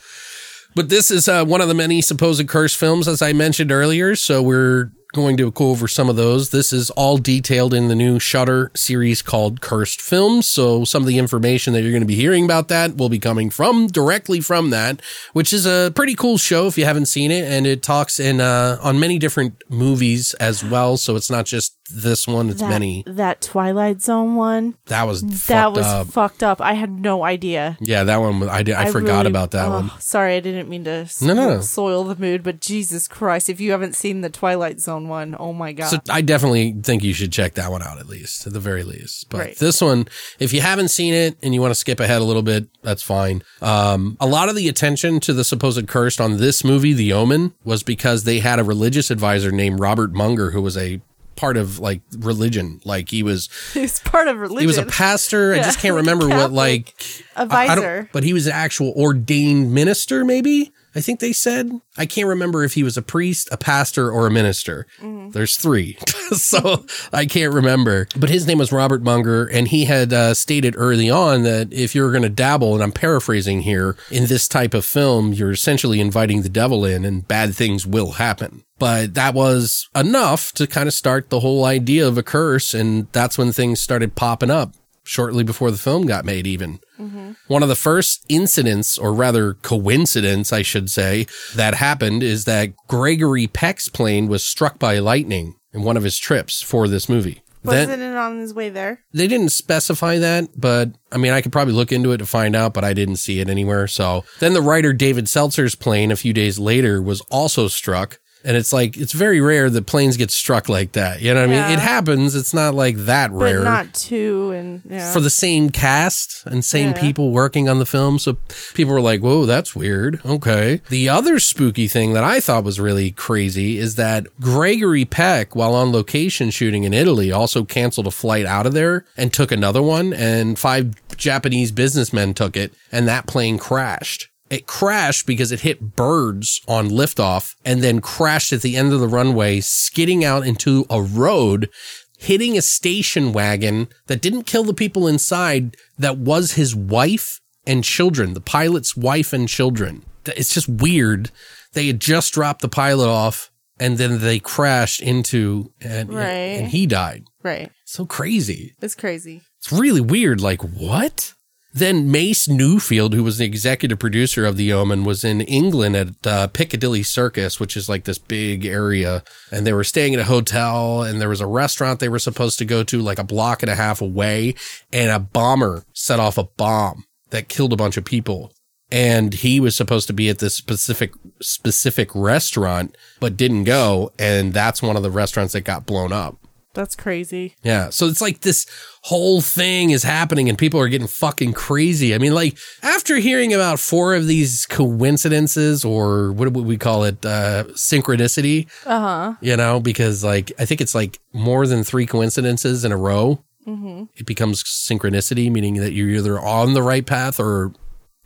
But this is uh, one of the many supposed curse films, as I mentioned earlier. So we're going to go over some of those. This is all detailed in the new Shudder series called Cursed Films. So some of the information that you're going to be hearing about that will be coming from directly from that, which is a pretty cool show if you haven't seen it. And it talks in uh, on many different movies as well. So it's not just this one; it's That, many. that Twilight Zone one. That was That fucked was up. fucked up. I had no idea. yeah, that one. I did. I, forgot really- about that oh, one. Sorry, I didn't mean to No, no, no. soil the mood, but Jesus Christ, if you haven't seen the Twilight Zone one, oh my god. So I definitely think you should check that one out at least, at the very least. But Right. this one, if you haven't seen it and you want to skip ahead a little bit, that's fine. Um, a lot of the attention to the supposed curse on this movie, The Omen, was because they had a religious advisor named Robert Munger who was a part of like religion. Like he was, <laughs> It's part of religion. he was a pastor. I just can't a remember what <laughs> like advisor. I- I but he was an actual ordained minister, maybe. I think they said. I can't remember if he was a priest, a pastor, or a minister. There's three, <laughs> so I can't remember. But his name was Robert Munger, and he had uh, stated early on that if you're going to dabble, and I'm paraphrasing here, in this type of film, you're essentially inviting the devil in, and bad things will happen. But that was enough to kind of start the whole idea of a curse, and that's when things started popping up shortly before the film got made, even. Mm-hmm. One of the first incidents, or rather coincidence, I should say, that happened is that Gregory Peck's plane was struck by lightning in one of his trips for this movie. Wasn't it on his way there? they didn't specify that, but I mean, I could probably look into it to find out, but I didn't see it anywhere. So then the writer David Seltzer's plane a few days later was also struck And it's like it's very rare that planes get struck like that. You know what I mean? It happens. It's not like that rare. but not two. And yeah. for the same cast and same Yeah. people working on the film. So people were like, whoa, that's weird. Okay. The other spooky thing that I thought was really crazy is that Gregory Peck, while on location shooting in Italy, also canceled a flight out of there and took another one. And five Japanese businessmen took it, and that plane crashed. It crashed because it hit birds on liftoff and then crashed at the end of the runway, skidding out into a road hitting a station wagon that didn't kill the people inside that was his wife and children, the pilot's wife and children. It's just weird. They had just dropped the pilot off and then they crashed into and, Right. and he died. right. So crazy. It's crazy. It's really weird. Like, what? Then Mace Neufeld, who was the executive producer of The Omen, was in England at uh, Piccadilly Circus, which is like this big area. And they were staying at a hotel, and there was a restaurant they were supposed to go to like a block and a half away. And a bomber set off a bomb that killed a bunch of people. And he was supposed to be at this specific specific restaurant, but didn't go. And that's one of the restaurants that got blown up. That's crazy. Yeah. So it's like this whole thing is happening and people are getting fucking crazy. I mean, like after hearing about four of these coincidences or what would we call it? Uh, synchronicity, Uh huh. you know, because like I think it's like more than three coincidences in a row. It becomes synchronicity, meaning that you're either on the right path or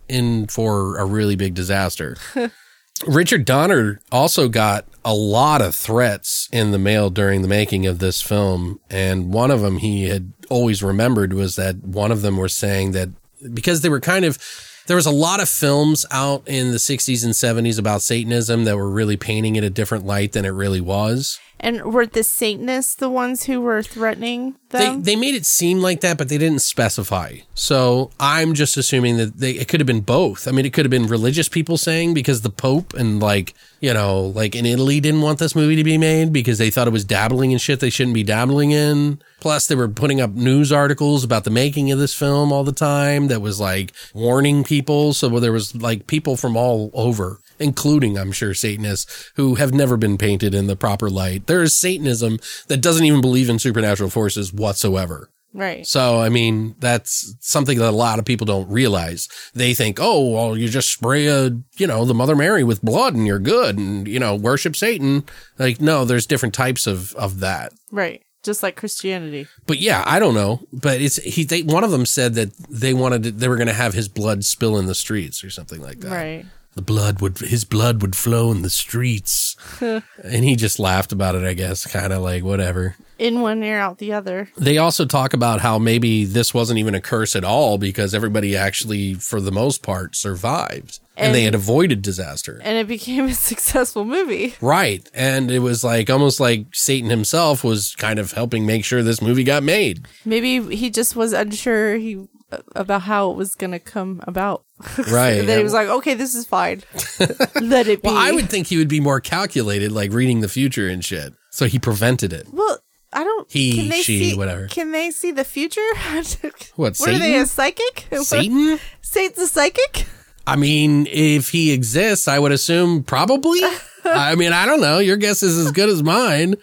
in for a really big disaster. <laughs> Richard Donner also got a lot of threats in the mail during the making of this film. And one of them he had always remembered was that one of them were saying that because they were kind of, there was a lot of films out in the 60s and 70s about Satanism that were really painting it a different light than it really was. And were the Satanists the ones who were threatening They, them? they made it seem like that, but they didn't specify. So I'm just assuming that they, it could have been both. I mean, it could have been religious people saying because the Pope and like, you know, like in Italy didn't want this movie to be made because they thought it was dabbling in shit they shouldn't be dabbling in. Plus, they were putting up news articles about the making of this film all the time that was like warning people. So there was like people from all over including, I'm sure, Satanists who have never been painted in the proper light. There is Satanism that doesn't even believe in supernatural forces whatsoever. right. So, I mean, that's something that a lot of people don't realize. They think, oh, well, you just spray a, you know, the Mother Mary with blood and you're good and, you know, worship Satan. Like, no, there's different types of, of that. Right. Just like Christianity. But yeah, I don't know. But it's, he, they, one of them said that they wanted, to, they were going to have his blood spill in the streets or something like that. Right. The blood would, his blood would flow in the streets. <laughs> and he just laughed about it, I guess, kind of like, whatever. In one ear, out the other. They also talk about how maybe this wasn't even a curse at all because everybody actually, for the most part, survived and, they had avoided disaster. And it became a <laughs> successful movie. right. And it was like almost like Satan himself was kind of helping make sure this movie got made. Maybe he just was unsure he about how it was going to come about. <laughs> Right. then he was like, okay, this is fine. <laughs> Let it be. well, I would think he would be more calculated, like reading the future and shit. So he prevented it. Well, I don't. He, can they she, see, whatever. Can they see the future? <laughs> What, What are they? Satan? A psychic? Satan? Satan's a psychic? I mean, if he exists, I would assume probably. I mean, I don't know. Your guess is as good as mine.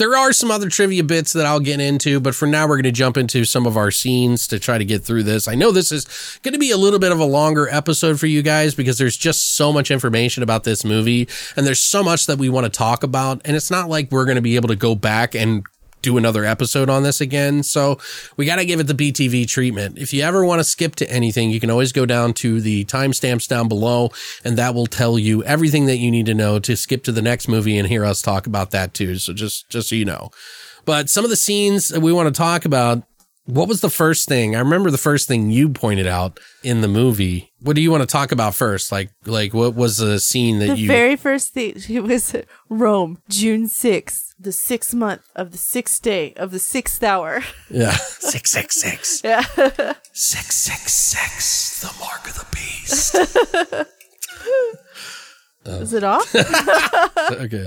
There are some other trivia bits that I'll get into, but for now, we're going to jump into some of our scenes to try to get through this. I know this is going to be a little bit of a longer episode for you guys because there's just so much information about this movie and there's so much that we want to talk about. And it's not like we're going to be able to go back and do another episode on this again. So we got to give it the BTV treatment. If you ever want to skip to anything, you can always go down to the timestamps down below and that will tell you everything that you need to know to skip to the next movie and hear us talk about that too. So just, just so you know. But some of the scenes that we want to talk about, what was the first thing? I remember the first thing you pointed out in the movie. What do you want to talk about first? Like, like what was the scene that The you? The very first thing <laughs> it was Rome, June sixth, the sixth month of the sixth day of the sixth hour. <laughs> yeah, six six six. <laughs> Yeah. Six six six. The mark of the beast. Is it off? okay.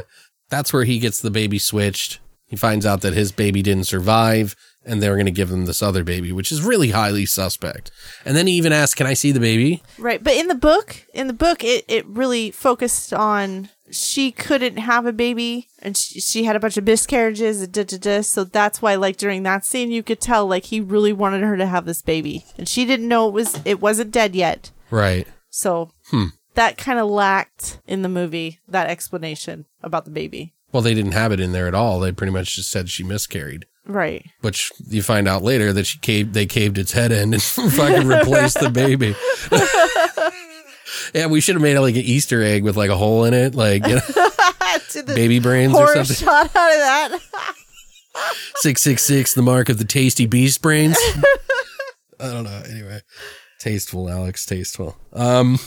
That's where he gets the baby switched. He finds out that his baby didn't survive and they're going to give him this other baby, which is really highly suspect. And then he even asks, Can I see the baby? right. But in the book, in the book, it, it really focused on she couldn't have a baby and she, she had a bunch of miscarriages and da, da, da. so that's why like during that scene you could tell like he really wanted her to have this baby and she didn't know it was it wasn't dead yet Right. so hmm. that kind of lacked in the movie that explanation about the baby Well, they didn't have it in there at all. They pretty much just said she miscarried. Right Which you find out later that she caved, they caved its head in and <laughs> fucking replaced the baby. <laughs> yeah, we should have made it like an Easter egg with like a hole in it, like you know, <laughs> baby brains or something. shot out of that Six six six, the mark of the tasty beast brains. I don't know. Anyway, tasteful, Alex, tasteful. Um,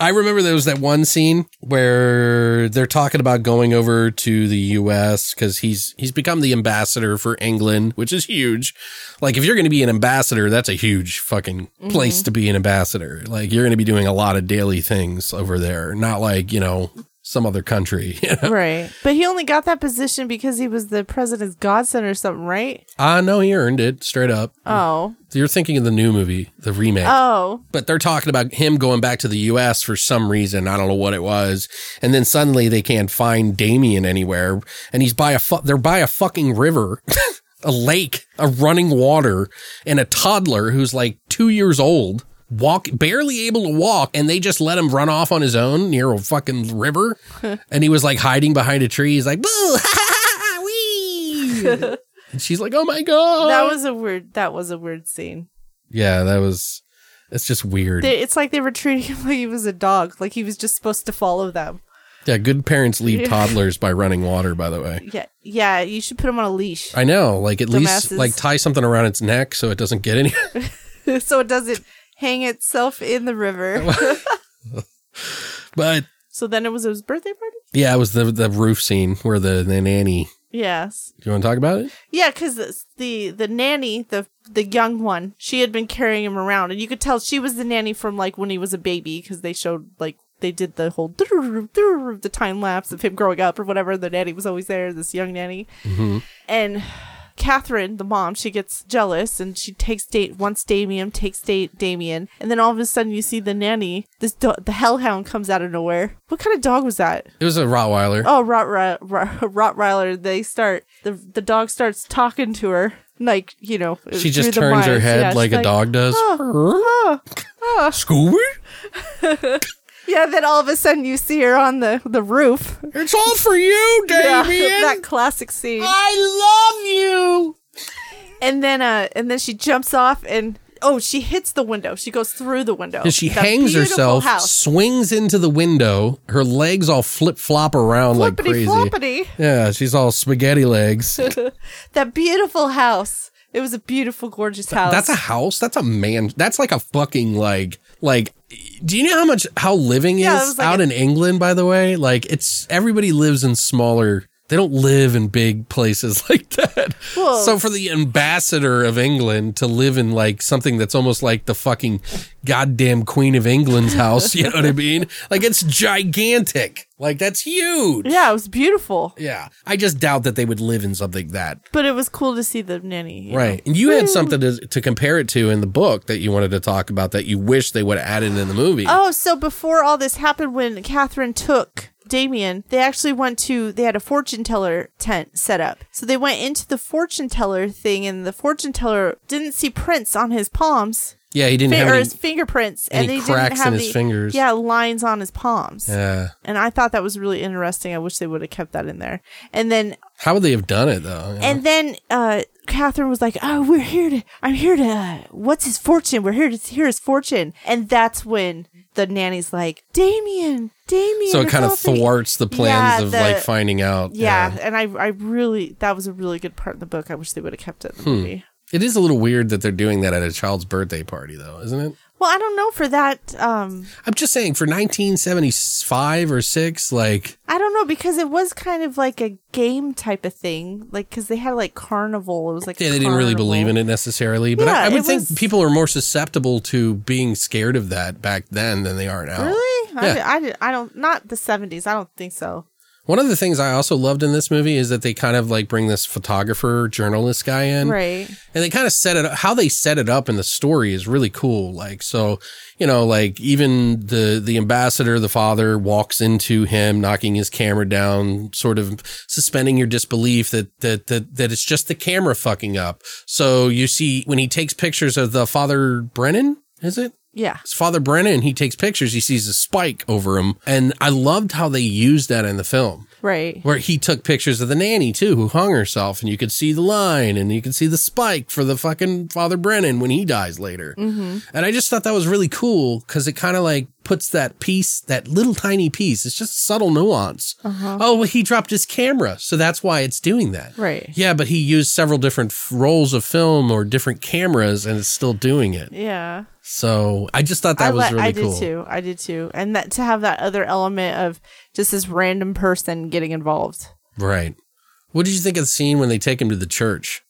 I remember there was that one scene where they're talking about going over to the U.S. because he's he's become the ambassador for England, which is huge. Like, if you're going to be an ambassador, that's a huge fucking mm-hmm. place to be an ambassador. Like, you're going to be doing a lot of daily things over there, not like you know some other country. <laughs> You know? right but he only got that position because he was the president's godson or something right Ah, no, he earned it straight up. oh You're thinking of the new movie, the remake. oh but they're talking about him going back to the US for some reason. I don't know what it was. And then suddenly they can't find Damien anywhere. And he's by a, fu- they're by a fucking river, <laughs> a lake, a running water, and a toddler who's like two years old. Walk, barely able to walk, and they just let him run off on his own near a fucking river. <laughs> and he was like hiding behind a tree. He's like, boo, ha, ha, ha, wee. <laughs> and she's like, oh my God. that was a weird that was a weird scene yeah, that was, it's just weird. They, it's like they were treating him like he was a dog, like he was just supposed to follow them. Yeah, good parents leave <laughs> toddlers by running water, by the way. Yeah, yeah. You should put him on a leash I know, like at least like tie something around its neck so it doesn't get any. so it doesn't hang itself in the river. <laughs> but so then it was his birthday party. yeah, it was the the roof scene where the, the nanny. Yes. Do you want to talk about it? Yeah, because the the nanny, the the young one, she had been carrying him around, and you could tell she was the nanny from like when he was a baby, because they showed like they did the whole <laughs> the time lapse of him growing up or whatever. The nanny was always there, this young nanny, mm-hmm. and Catherine, the mom, she gets jealous and she takes date wants Damien, takes date Damien, and then all of a sudden you see the nanny, this do- the hellhound comes out of nowhere. What kind of dog was that? It was a Rottweiler. Oh, Rottweiler, Rottweiler. They start the the dog starts talking to her like you know. she just turns her head Yeah, like a dog does. "Oh, oh." Scooby, <laughs> Yeah, then all of a sudden you see her on the the roof. it's all for you, Yeah, <laughs> Damien. that classic scene. I love you. And then uh, and then she jumps off and oh, she hits the window. She goes through the window. And she That hangs herself, House. swings into the window. Her legs all flip flop around like Flippity crazy. floppity. Yeah, she's all spaghetti legs. <laughs> That beautiful house. It was a beautiful, gorgeous house. That's a house. That's a man. That's like a fucking like like. Do you know how much how living Yeah, is like out a- in England? By the way, like it's everybody lives in smaller. They don't live in big places <laughs> like that. Well- so for the ambassador of England to live in like something that's almost like the fucking goddamn Queen of England's <laughs> house, you know what I mean? Like it's gigantic. Like that's huge. yeah, it was beautiful. Yeah. I just doubt that they would live in something that But it was cool to see the nanny. you know. Right. And you had something to, to compare it to in the book that you wanted to talk about that you wish they would have added in the movie. Oh, so before all this happened, when Catherine took Damien, they actually went to, they had a fortune teller tent set up. So they went into the fortune teller thing, and the fortune teller didn't see prints on his palms. Yeah, he didn't Fi- have or any. his fingerprints, and he didn't have his the, fingers. Yeah, lines on his palms. Yeah. And I thought that was really interesting. I wish they would have kept that in there. And then How would they have done it though? you know? and then uh Catherine was like, "Oh, we're here to. I'm here to. Uh, what's his fortune? We're here to hear his fortune." And that's when the nanny's like, "Damien, Damien." so it kind of for you." thwarts the plans Yeah, of the- like finding out. Yeah, and I, I really, that was a really good part in the book. I wish they would have kept it in the Hmm. movie. It is a little weird that they're doing that at a child's birthday party though, isn't it? Well, I don't know for that. Um, I'm just saying for 1975 or 6 like I don't know because it was kind of like a game type of thing, like because they had like carnival. It was like yeah, they didn't really believe in it necessarily, but I, Yeah, I would think was- people are more susceptible to being scared of that back then than they are now. Really? Yeah. I, I, I don't. Not the seventies. I don't think so. One of the things I also loved in this movie is that they kind of like bring this photographer journalist guy in. Right. And they kind of set it up, how they set it up in the story is really cool. Like, so, you know, like even the, the ambassador, the father walks into him, knocking his camera down, sort of suspending your disbelief that, that, that, that it's just the camera fucking up. So you see when he takes pictures of the father Brennan, is it? Yeah. It's Father Brennan. He takes pictures. He sees a spike over him. And I loved how they used that in the film Right. where he took pictures of the nanny too, who hung herself, and you could see the line, and you could see the spike for the fucking Father Brennan when he dies later. Mm-hmm. And I just thought that was really cool because it kind of like puts that piece, that little tiny piece. It's just subtle nuance. Oh, well, he dropped his camera, so that's why it's doing that. Right. Yeah, but he used several different f- rolls of film or different cameras, and it's still doing it. Yeah. So I just thought that I, was really I cool. did too. I did too. And that to have that other element of just this random person getting involved. Right. What did you think of the scene when they take him to the church?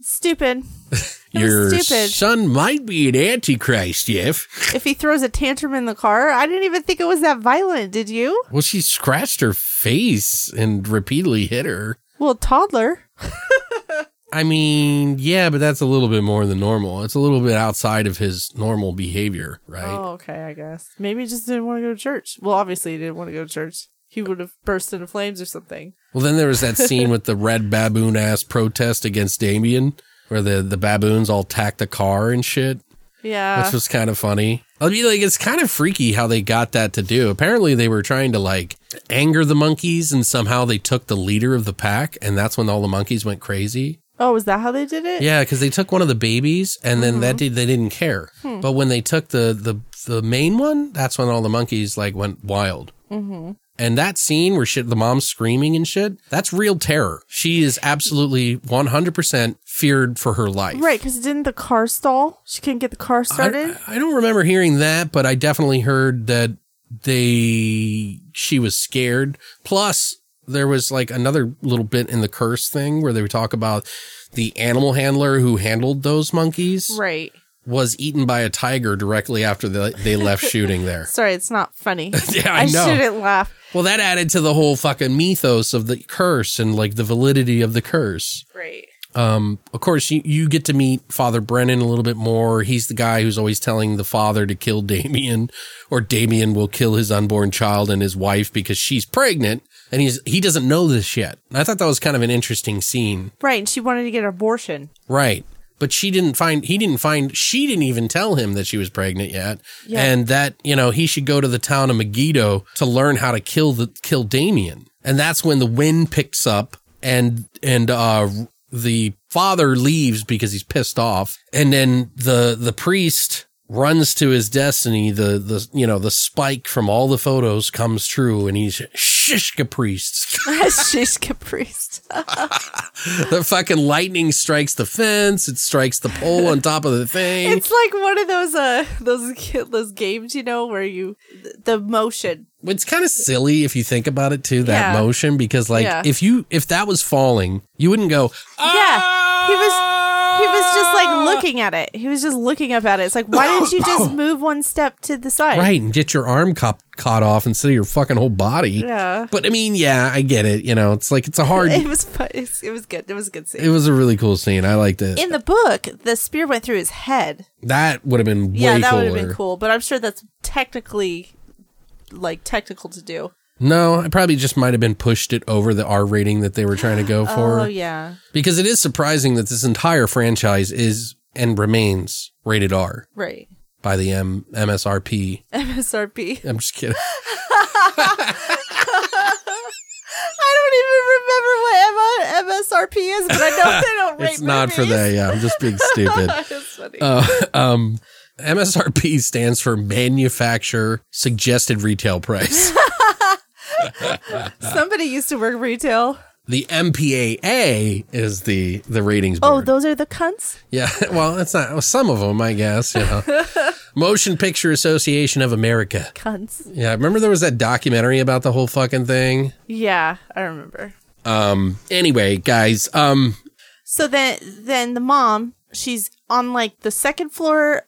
Stupid. <laughs> Your stupid. son might be an antichrist, Jeff. if he throws a tantrum in the car, I didn't even think it was that violent. Did you? Well, she scratched her face and repeatedly hit her. Well, toddler. <laughs> I mean, yeah, but that's a little bit more than normal. It's a little bit outside of his normal behavior, right? Oh, okay. I guess maybe he just didn't want to go to church. Well, obviously he didn't want to go to church. He would have burst into flames or something. Well, then there was that scene with the red baboon ass protest against Damien, where the, the baboons all attacked the car and shit, Yeah. which was kind of funny. I mean, like, it's kind of freaky how they got that to do. Apparently, they were trying to, like, anger the monkeys, and somehow they took the leader of the pack, and that's when all the monkeys went crazy. oh, is that how they did it? Yeah, because they took one of the babies, and then that did, they didn't care. But when they took the the the main one, that's when all the monkeys like went wild. Mm-hmm. And that scene where shit, the mom's screaming and shit, that's real terror. She is absolutely one hundred percent feared for her life. Right, because didn't the car stall? She couldn't get the car started. I, I don't remember hearing that, but I definitely heard that they she was scared. Plus, there was like another little bit in the curse thing where they would talk about the animal handler who handled those monkeys right. was eaten by a tiger directly after they, they left <laughs> shooting there. Sorry, it's not funny. <laughs> Yeah, I know. shouldn't laugh. Well, that added to the whole fucking mythos of the curse and like the validity of the curse. Right. Um, of course, you, you get to meet Father Brennan a little bit more. He's the guy who's always telling the father to kill Damien, or Damien will kill his unborn child and his wife because she's pregnant, and he's he doesn't know this yet. And I thought that was kind of an interesting scene, Right, and she wanted to get an abortion. right? But she didn't find he didn't find she didn't even tell him that she was pregnant yet, Yeah. and that you know he should go to the town of Megiddo to learn how to kill the kill Damien. And that's when the wind picks up and and uh the father leaves because he's pissed off and then the the priest runs to his destiny the the you know the spike from all the photos comes true and he's shishka priest She's caprice. <laughs> <laughs> the fucking lightning strikes the fence it strikes the pole on top of the thing It's like one of those uh those those games, you know, where you the motion. it's kind of silly if you think about it too that Yeah. motion because like Yeah. if you if that was falling you wouldn't go Yeah, he was was just like ah. looking at it. He was just looking up at it. It's like, why didn't you just <coughs> move one step to the side? right and get your arm cop- caught off instead of your fucking whole body Yeah. but i mean yeah i get it you know it's like it's a hard <laughs> It was fun. It was good. It was a good scene. it was a really cool scene i liked it In the book, the spear went through his head. that would have been way yeah, that would have been cool. But I'm sure that's technically like technical to do. No i probably just might have been pushed it over the r rating that they were trying to go for Oh yeah, because it is surprising that this entire franchise is and remains rated r right. by the M- msrp MSRP. i'm just kidding <laughs> I don't even remember what MSRP is, but I know they don't <laughs> rate it's not for movies. that yeah i'm just being stupid <laughs> That's funny. Uh, um, MSRP stands for manufacturer suggested retail price. Somebody used to work retail. the MPAA is the the ratings board. Oh, those are the cunts. yeah, <laughs> well, that's not well, some of them, I guess. You know, <laughs> Motion Picture Association of America. Cunts. Yeah, remember there was that documentary about the whole fucking thing. Yeah, I remember. Um. Anyway, guys. Um. So then, then the mom, she's on like the second floor,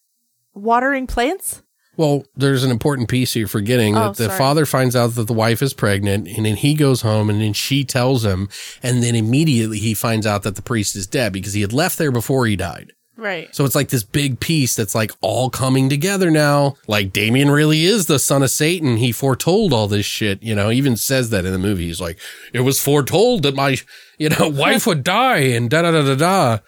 watering plants. Well, there's an important piece you're forgetting Oh, that the sorry. father finds out that the wife is pregnant and then he goes home and then she tells him and then immediately he finds out that the priest is dead because he had left there before he died. Right. So it's like this big piece that's like all coming together now. Like Damien really is the son of Satan. He foretold all this shit. You know, he even says that in the movie. He's like, it was foretold that my, you know, <laughs> wife would die and da da da da da.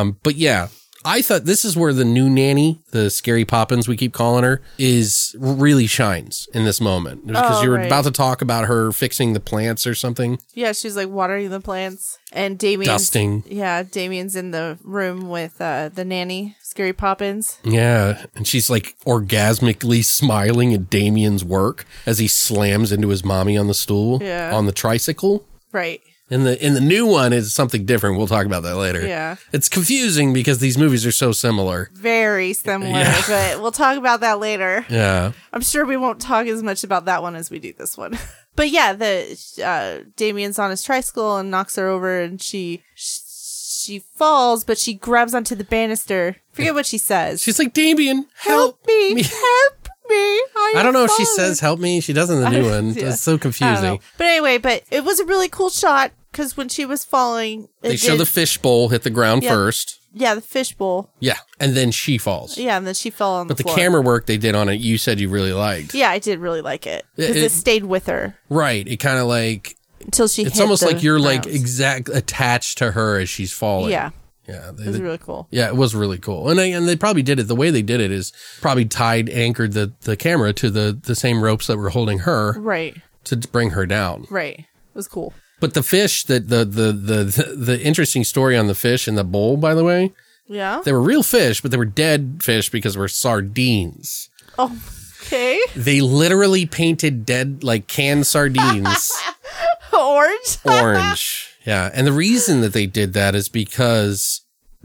Um, but yeah, I thought this is where the new nanny, the scary Poppins we keep calling her, is really shines in this moment because Oh, you were right. about to talk about her fixing the plants or something, Yeah, she's like watering the plants, and Damien dusting. Yeah, Damien's in the room with uh, the nanny, Scary Poppins. Yeah, and she's like orgasmically smiling at Damien's work as he slams into his mommy on the stool Yeah. on the tricycle. Right. And the in the new one is something different. We'll talk about that later. Yeah. It's confusing because these movies are so similar. Very similar, Yeah. but we'll talk about that later. Yeah. I'm sure we won't talk as much about that one as we do this one. <laughs> but yeah, the uh, Damien's on his tricycle and knocks her over, and she she falls, but she grabs onto the banister. Forget what she says. She's like, Damien, help help, me, help me! I don't know if she says help me. She does in the new one. <laughs> Yeah. It's so I confusing. But anyway, but it was a really cool shot because when she was falling, They show the fishbowl hit the ground Yeah. first. yeah the fishbowl. Yeah. And then she falls. Yeah, and then she fell on But the the camera work they did on it, you said you really liked. Yeah, I did really like it because It- it, stayed with her Right. It kind of like, until she. it's almost like you're like ground. exact attached to her as she's falling. yeah, Yeah. They, it was really cool. Yeah, it was really cool, and they, and they probably did it. The way they did it is probably tied anchored the, the camera to the the same ropes that were holding her Right, to bring her down. right. It was cool. But the fish, that the, the the the the interesting story on the fish in the bowl, by the way, Yeah. they were real fish, but they were dead fish because they were sardines. Oh, okay. They literally painted dead like canned sardines <laughs> Orange. orange. Yeah, and the reason that they did that is because.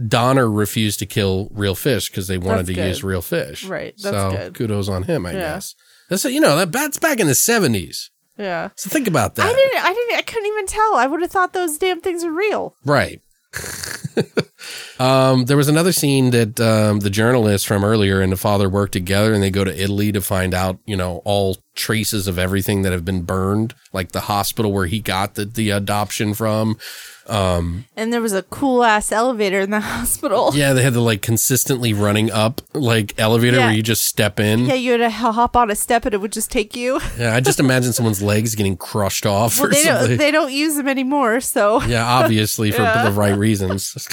Donner refused to kill real fish because they wanted That's to good. use real fish. Right, that's so good. kudos on him, I Yeah. guess. That's you know that that's back in the seventies. Yeah. So think about that. I didn't. I didn't. I couldn't even tell. I would have thought those damn things were real. Right. <laughs> um, there was another scene that um, the journalist from earlier and the father work together, and they go to Italy to find out, you know, all traces of everything that have been burned, like the hospital where he got the, the adoption from. And there was a cool ass elevator in the <laughs> hospital. Yeah, they had the like consistently running up like elevator Yeah. where you just step in. Yeah, you had to hop on a step and it would just take you. <laughs> Yeah, I just imagine someone's legs getting crushed off Well, or they something. don't. They don't use them anymore. So Yeah, obviously for the right reasons. <laughs>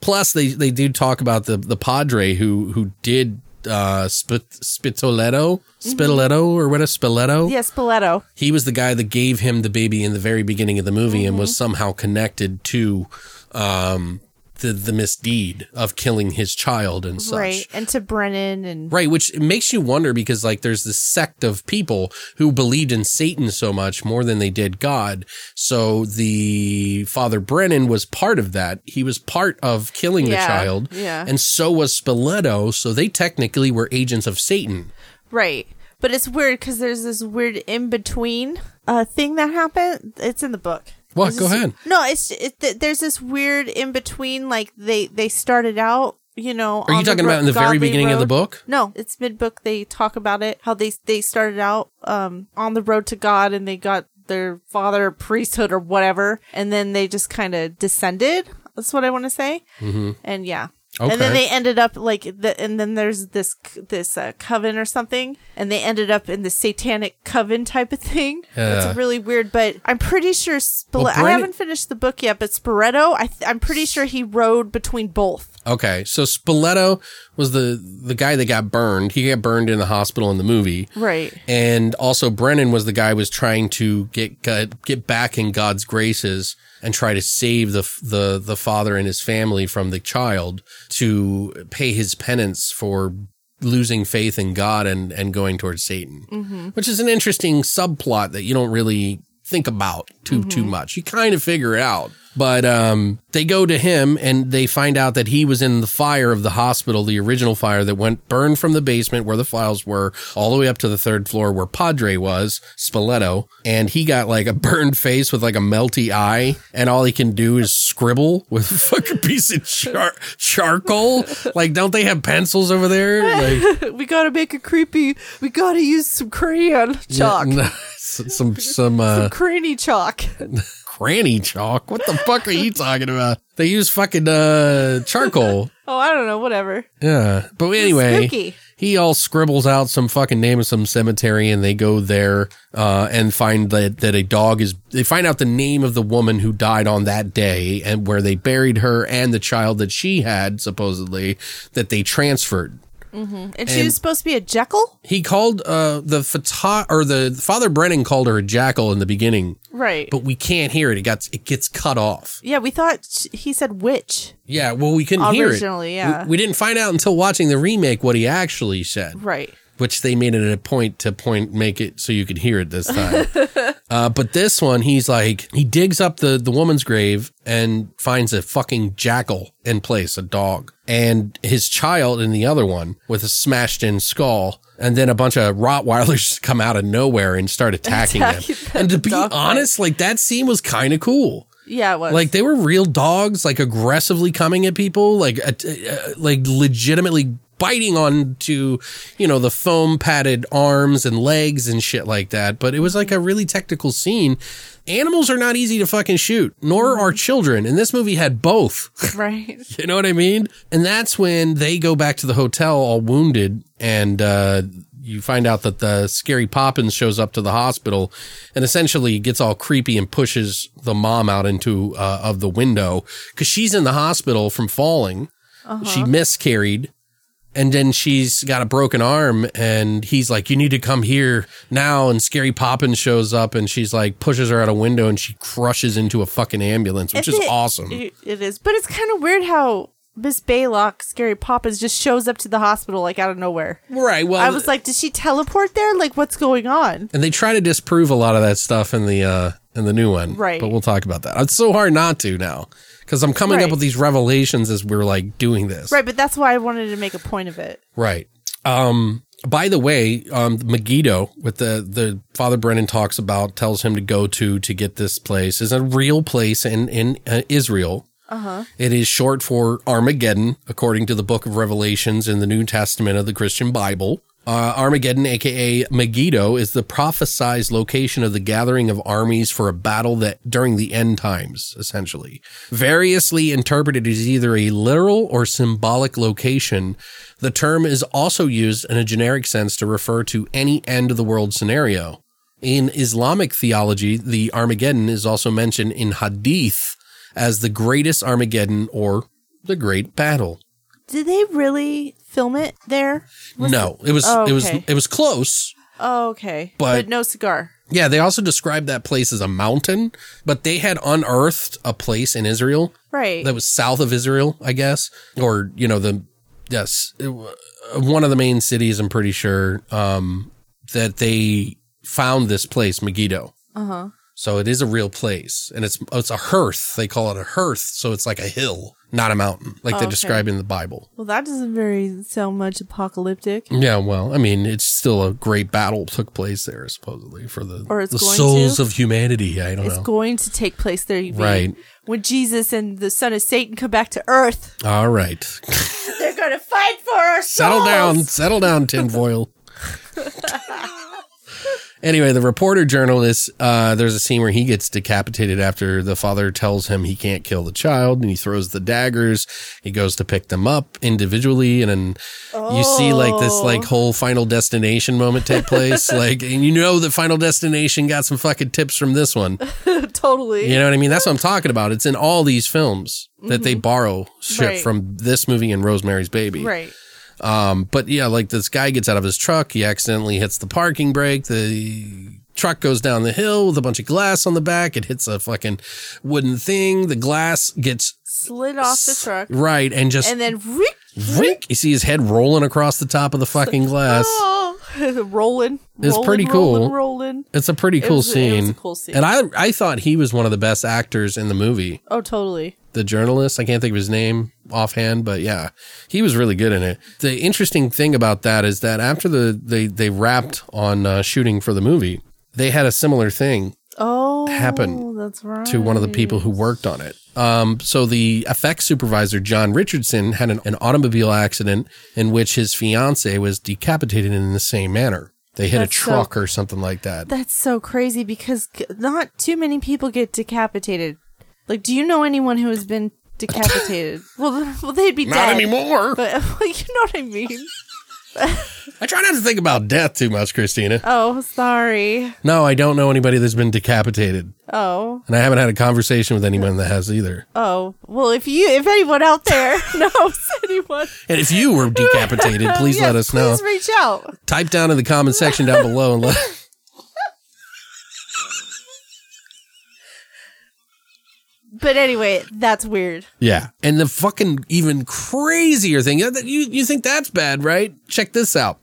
Plus, they they do talk about the the padre who who did uh Spit, Spitoletto, Spitoletto or what a Spiletto. yeah, Spoleto. He was the guy that gave him the baby in the very beginning of the movie and was somehow connected to um the the misdeed of killing his child and such. Right, and to Brennan and Right, which makes you wonder because like there's this sect of people who believed in Satan so much more than they did God. So the Father Brennan was part of that. He was part of killing Yeah, the child. yeah. And so was Spoleto. So they technically were agents of Satan. right. But it's weird because there's this weird in between uh thing that happened. It's in the book. What? Go this- ahead. No, it's it, th- there's this weird in between. Like they they started out. You know, Are you talking about in the very beginning of the book? No, it's mid book. They talk about it. How they they started out um on the road to God and they got their father priesthood or whatever, and then they just kind of descended. That's what I want to say. Mm-hmm. And yeah. And then they ended up like the, and then there's this this uh, coven or something, and they ended up in the satanic coven type of thing. Yeah. It's really weird, but I'm pretty sure Spile- Well, I haven't finished the book yet, but Sporetto, I th- I'm pretty sure he rode between both. Okay. So Spoleto was the the guy that got burned. He got burned in the hospital in the movie. Right. And also Brennan was the guy who was trying to get, get back in God's graces and try to save the the the father and his family from the child to pay his penance for losing faith in God and and going towards Satan. Mm-hmm. Which is an interesting subplot that you don't really think about too too much. You kind of figure it out. But um, they go to him and they find out that he was in the fire of the hospital, the original fire that went burned from the basement where the files were all the way up to the third floor where Padre was, Spoleto. And he got like a <laughs> burned face with like a melty eye. And all he can do is scribble with a fucking <laughs> piece of char- charcoal. Like, don't they have pencils over there? Like, <laughs> we gotta make it creepy. We gotta use some crayon chalk. Yeah, no, some, some, <laughs> uh, Some cranny chalk. <laughs> cranny chalk. What the fuck are you talking about? They use fucking uh charcoal. <laughs> Oh, I don't know. Whatever. Yeah. But anyway, spooky. he all scribbles out some fucking name of some cemetery and they go there uh and find that that a dog is they find out the name of the woman who died on that day and where they buried her and the child that she had supposedly that they transferred. And, she was supposed to be a jackal, He called uh the photo or the Father Brennan called her a jackal in the beginning, right? but we can't hear it. It got it gets cut off. yeah, we thought sh- he said witch. Yeah, well, we couldn't hear it. Originally, yeah. We, we didn't find out until watching the remake what he actually said, Right. Which they made it a point to point make it so you could hear it this time. <laughs> uh, but this one, he's like he digs up the the woman's grave and finds a fucking jackal in place, a dog, and his child in the other one with a smashed in skull. And then a bunch of Rottweilers <laughs> come out of nowhere and start attacking him. Attacking them, And to be honest, like that scene was kind of cool. Yeah, it was. Like they were real dogs, like aggressively coming at people, like uh, uh, like legitimately biting onto, you know, the foam padded arms and legs and shit like that. But it was like a really technical scene. Animals are not easy to fucking shoot, nor are children. And this movie had both. <laughs> right. You know what I mean? And that's when they go back to the hotel all wounded and uh you find out that the scary Poppins shows up to the hospital and essentially gets all creepy and pushes the mom out into uh, of the window cuz she's in the hospital from falling. She miscarried and then she's got a broken arm and he's like you need to come here now and scary Poppins shows up and she's like pushes her out a window and she crushes into a fucking ambulance which Is it- awesome. It- it is, but it's kind of weird how Miss Baylock, Scary Poppins, just shows up to the hospital like out of nowhere. right. Well, I was like, did she teleport there? Like, what's going on? And they try to disprove a lot of that stuff in the uh in the new one. Right. But we'll talk about that. It's so hard not to now. Because I'm coming up with these revelations as we're like doing this. Right, but that's why I wanted to make a point of it. Right. Um by the way, um Megiddo with the the Father Brennan talks about tells him to go to to get this place is a real place in in uh, Israel. Uh-huh. It is short for Armageddon according to the book of Revelations in the New Testament of the Christian Bible. Uh, Armageddon, aka Megiddo, is the prophesized location of the gathering of armies for a battle that during the end times, essentially. Variously interpreted as either a literal or symbolic location, the term is also used in a generic sense to refer to any end of the world scenario. In Islamic theology, the Armageddon is also mentioned in Hadith as the greatest Armageddon or the great battle. Did they really film it there? Was no, it was Oh, it was it was close. Oh, okay. But- But, no cigar. Yeah, they also described that place as a mountain, but they had unearthed a place in Israel Right. that was south of Israel, I guess, or you know the yes, it one of the main cities. I'm pretty sure um, that they found this place, Megiddo. Uh huh. So it is a real place, and it's it's a hearth. They call it a hearth, so it's like a hill, not a mountain, like they oh, Okay. describe in the Bible. well, that doesn't very sound much apocalyptic. Yeah, well, I mean, it's still a great battle took place there, supposedly for the Or the souls to. of humanity. I don't It's know. It's going to take place there. You mean. Right. When Jesus and the son of Satan come back to earth, All right. <laughs> they're going to fight for our souls. settle down, settle down, tinfoil. <laughs> anyway, the reporter journalist, uh, there's a scene where he gets decapitated after the father tells him he can't kill the child and he throws the daggers. He goes to pick them up individually and then you see like this Oh. like whole final destination moment take place. <laughs> like, and you know that final destination got some fucking tips from this one. <laughs> totally. You know what I mean? That's what I'm talking about. It's in all these films that they borrow shit Mm-hmm. Right. from this movie and Rosemary's Baby. Right. Um, but yeah, like this guy gets out of his truck, he accidentally hits the parking brake, the truck goes down the hill with a bunch of glass on the back, it hits a fucking wooden thing, the glass gets Slid off the truck. right and just And then, rick, Vrink! you see his head rolling across the top of the fucking <laughs> glass. oh, <laughs> rolling. It's pretty cool. Rolling, rolling. It's a pretty cool was- scene. cool scene. And I I thought he was one of the best actors in the movie. Oh, totally. The journalist, I can't think of his name offhand, but yeah, he was really good in it. The interesting thing about that is that after the they they wrapped on uh, shooting for the movie, they had a similar thing Oh, Happen That's right. to one of the people who worked on it. Um, so the effects supervisor, John Richardson, had an, an automobile accident in which his fiance was decapitated in the same manner. They hit That's a so- truck or something like that. That's so crazy because not too many people get decapitated. Like, do you know anyone who has been decapitated? <laughs> well, well, they'd be Not dead. anymore. <laughs> But well, you know what I mean. I try not to think about death too much, Christina. Oh, sorry. No, I don't know anybody that's been decapitated. Oh, And I haven't had a conversation with anyone that has either. oh. Well, if you, if anyone out there <laughs> knows anyone, And if you were decapitated, please yes, let us know. Please reach out. Type down in the comment section down below and let. But anyway, that's weird. Yeah. And the fucking even crazier thing, you, you think that's bad, right? Check this out.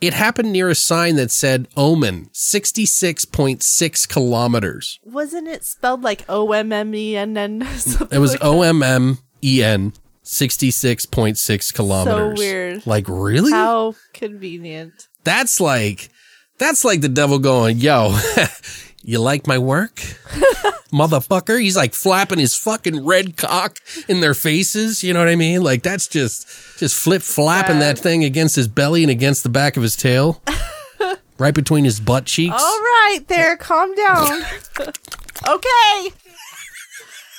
It happened near a sign that said Omen, 66.6 kilometers. Wasn't it spelled like O M M E N N? <laughs> It was O M M E N, 66.6 kilometers. So weird. Like, really? How convenient. That's like, that's like the devil going, yo, <laughs> you like my work? <laughs> Motherfucker. He's like flapping his fucking red cock in their faces. You know what I mean? Like that's just, just flip flapping that thing against his belly and against the back of his tail. <laughs> right between his butt cheeks. All right, there, calm down. <laughs> okay.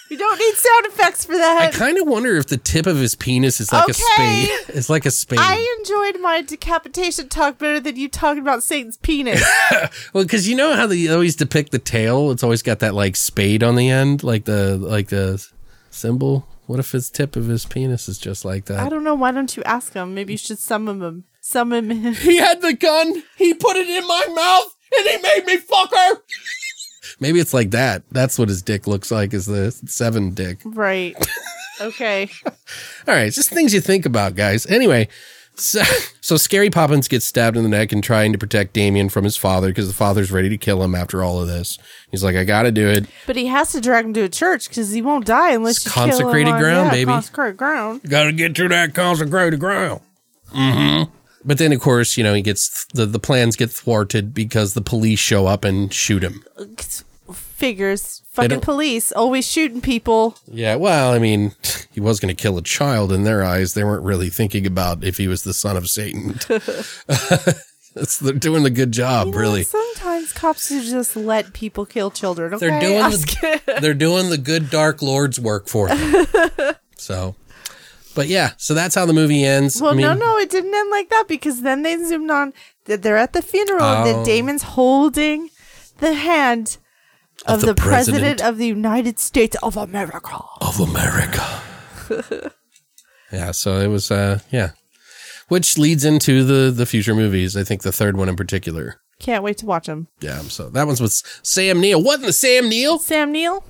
You don't need sound effects for that. I kind of wonder if the tip of his penis is like a spade. <laughs> It's like a spade. I enjoyed my decapitation talk better than you talking about Satan's penis. <laughs> Well, because you know how they always depict the tail. It's always got that like spade on the end, like the like the symbol. What if his tip of his penis is just like that? I don't know. Why don't you ask him? Maybe you should summon him. Summon him. He had the gun. He put it in my mouth, and he made me fuck her. Maybe it's like that. That's what his dick looks like. Is the seven dick? right. Okay. <laughs> All right, it's just things you think about, guys. Anyway, so, so Scary Poppins gets stabbed in the neck and trying to protect Damien from his father because the father's ready to kill him after all of this. He's like, I got to do it. But he has to drag him to a church because he won't die unless It's you kill him consecrated on- ground, yeah, baby. Consecrated ground. Got to get to that consecrated ground. Mm-hmm. But then, of course, you know, he gets the, the plans get thwarted because the police show up and shoot him. Figures. Fucking police always shooting people. Yeah, well, I mean, <laughs> he was going to kill a child in their eyes. They weren't really thinking about if he was the son of Satan. <laughs> That's, they're doing the good job, You know, really. sometimes cops just let people kill children. Okay? They're doing the, they're doing the good dark lord's work for them. <laughs> so, but yeah, so that's how the movie ends. Well, I mean, no, no, it didn't end like that because then they zoomed on that they're at the funeral. Oh. That Damon's holding the hand of, Of the the, president. president. of the United States of America. of America. <laughs> yeah, so it was uh yeah. Which leads into the the future movies. I think the third one in particular. Can't wait to watch them. Yeah, so that one's with Sam Neill. Wasn't the Sam Neill? Sam Neill.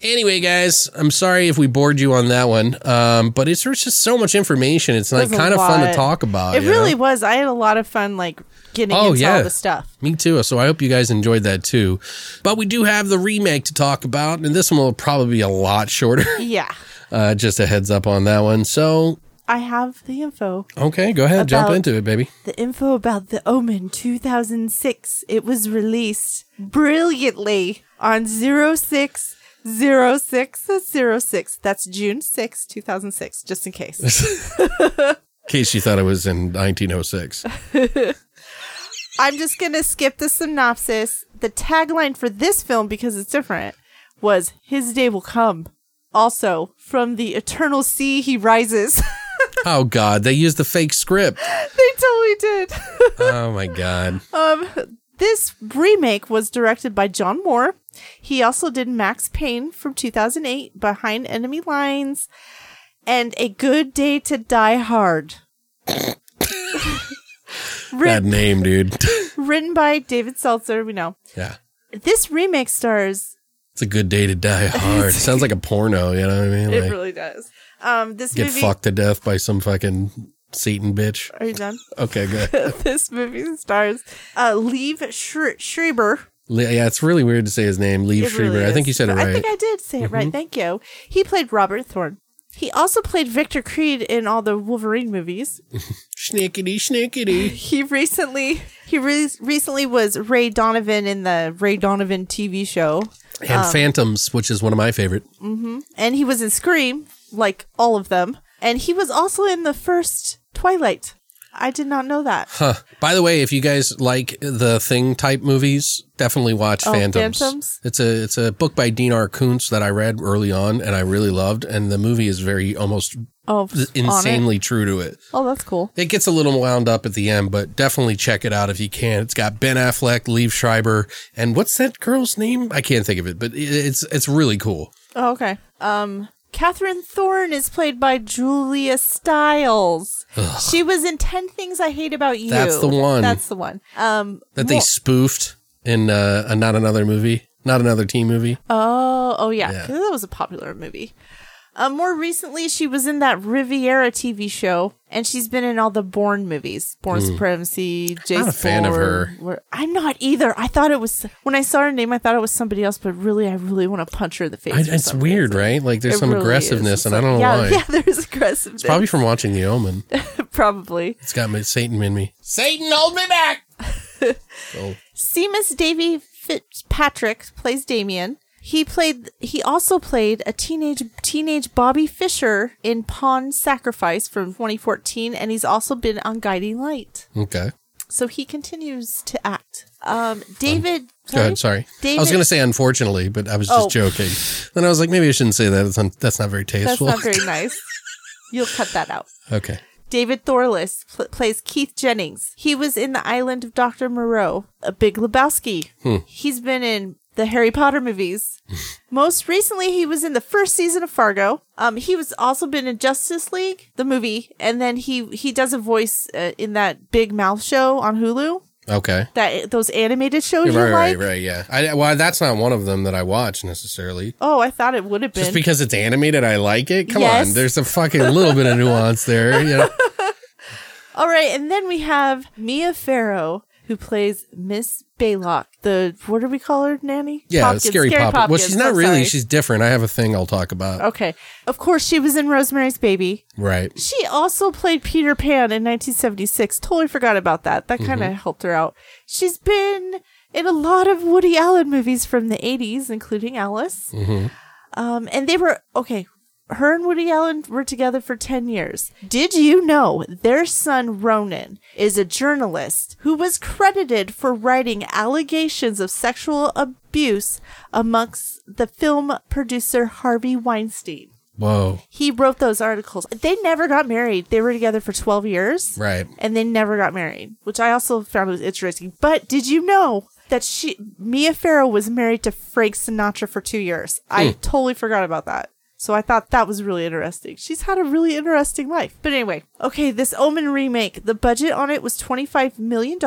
Anyway, guys, I'm sorry if we bored you on that one. Um, but it's there's just so much information. It's like kind of fun to talk about. It really know? was. I had a lot of fun, like getting Oh, into yeah. all the stuff. Me too. So I hope you guys enjoyed that too. But we do have the remake to talk about, and this one will probably be a lot shorter. <laughs> Yeah, Uh, just a heads up on that one. So I have the info. okay, go ahead, jump into it, baby. The info about The Omen 2006. It was released brilliantly on 06 06 That's June 6, 2006, just in case. <laughs> In case you thought it was in 1906. <laughs> I'm just going to skip the synopsis. The tagline for this film, because it's different, was His Day Will Come. Also, from the eternal sea he rises. <laughs> Oh God, they used the fake script. they totally did. Oh my God. Um, This remake was directed by John Moore. He also did Max Payne from 2008, Behind Enemy Lines, and A Good Day to Die Hard. <laughs> That written, name, dude. <laughs> written by David Seltzer, we know. yeah. This remake stars. It's a good day to die <laughs> hard. Sounds like a porno, you know what I mean? It really does. Um, this get movie. fucked to death by some fucking Satan bitch. Are you done? Okay, good. <laughs> this movie stars uh, Liev Schre- Schreiber. Le- yeah, it's really weird to say his name, Lee It Schreiber. really I think you said it right. Mm-hmm. I think I did say it right. Thank you. He played Robert Thorne. He also played Victor Creed in all the Wolverine movies. <laughs> Schnickety, schnickety. <laughs> He recently he re- recently was Ray Donovan in the Ray Donovan TV show, And Um, Phantoms, which is one of my favorite. and he was in Scream, like all of them, and he was also in the first Twilight. I did not know that. Huh. By the way, if you guys like the Thing type movies, definitely watch Oh, Phantoms. Phantoms? It's a it's a book by Dean R. Koontz that I read early on and I really loved, and the movie is very almost Oh, insanely true to it. Oh, that's cool. It gets a little wound up at the end, but definitely check it out if you can. It's got Ben Affleck, Liev Schreiber, and what's that girl's name? I can't think of it, but it's it's really cool. Oh, okay. Um, Catherine Thorne is played by Julia Stiles. She was in Ten Things I Hate About You. That's the one. That's the one. Um, That they more- spoofed in uh, a not another movie, not another teen movie. Oh, oh yeah, Yeah. that was a popular movie. Um, more recently, she was in that Riviera TV show, and she's been in all the Bourne movies, Bourne Supremacy, Jason. Not a fan of her. Bourne- I'm not either. I thought it was when I saw her name, I thought it was somebody else, but really, I really want to punch her in the face. I, it's weird, reason. right? Like there's It some really aggressiveness, It's and I don't know yeah, why. <laughs> Yeah, there's aggressiveness. Probably from watching The Omen. <laughs> probably. It's got my Satan in me. Satan, hold me back. <laughs> oh, Seamus Davey-Fitzpatrick plays Damien. He played. He also played a teenage teenage Bobby Fischer in Pawn Sacrifice from 2014, and he's also been on Guiding Light. okay. So he continues to act. Um, David. Go ahead. Sorry. I was going to say unfortunately, but I was just Oh. joking. Then I was like, maybe I shouldn't say that. Un- that's not very tasteful. That's not very <laughs> nice. You'll cut that out. okay. David Thewlis pl- plays Keith Jennings. He was in The Island of Dr. Moreau, a Big Lebowski. He's been in the Harry Potter movies. <laughs> Most recently, he was in the first season of Fargo. Um, he was also been in Justice League, the movie, and then he he does a voice uh, in that Big Mouth show on Hulu. Okay. That those animated shows right, you right, like. right. Yeah. I, well, that's not one of them that I watch necessarily. Oh, I thought it would have been Just because it's animated, I like it. Come Yes. on, there's a fucking little bit of nuance there. You know? <laughs> All right, and then we have Mia Farrow, who plays Miss Baylock, the what do we call her, nanny? Yeah, Popkins, scary, pop. Well, she's not I'm really. sorry. She's different. I have a thing I'll talk about. okay. Of course, she was in Rosemary's Baby. Right. She also played Peter Pan in 1976. Totally forgot about that. That kind of helped her out. She's been in a lot of Woody Allen movies from the 80s, including Alice. Um, and they were okay. Her and Woody Allen were together for 10 years. Did you know their son Ronan is a journalist who was credited for writing allegations of sexual abuse amongst the film producer Harvey Weinstein? Whoa. He wrote those articles. They never got married. They were together for 12 years. Right. And they never got married, which I also found was interesting. But did you know that she Mia Farrow was married to Frank Sinatra for 2 years? I hmm. totally forgot about that. So I thought that was really interesting. She's had a really interesting life. But anyway, okay, this Omen remake, the budget on it was $25 million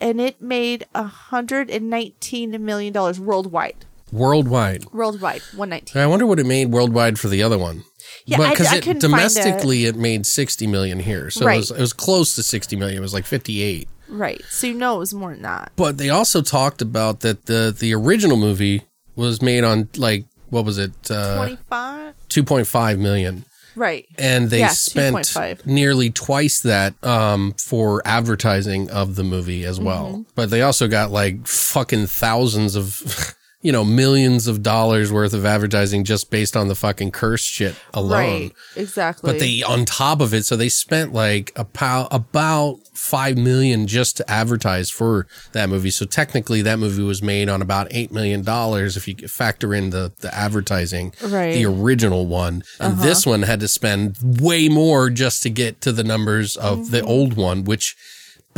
and it made $119 million worldwide. Worldwide. Worldwide, 119. I wonder what it made worldwide for the other one. Yeah, but because I it couldn't find it. domestically it made sixty million here, so it, was, it was close to sixty million. It was like fifty eight. Right. So you know it was more than that. But they also talked about that the the original movie was made on like what was it uh, 25? two point five million, Right. and they Yeah, spent 2.5. nearly twice that um, for advertising of the movie as well. Mm-hmm. But they also got like fucking thousands of. <laughs> You know, millions of dollars worth of advertising just based on the fucking curse shit alone. Right. Exactly. But they on top of it, so they spent like about about five million just to advertise for that movie. So technically, that movie was made on about eight million dollars if you factor in the the advertising. Right. The original one, and uh-huh. this one had to spend way more just to get to the numbers of the old one, which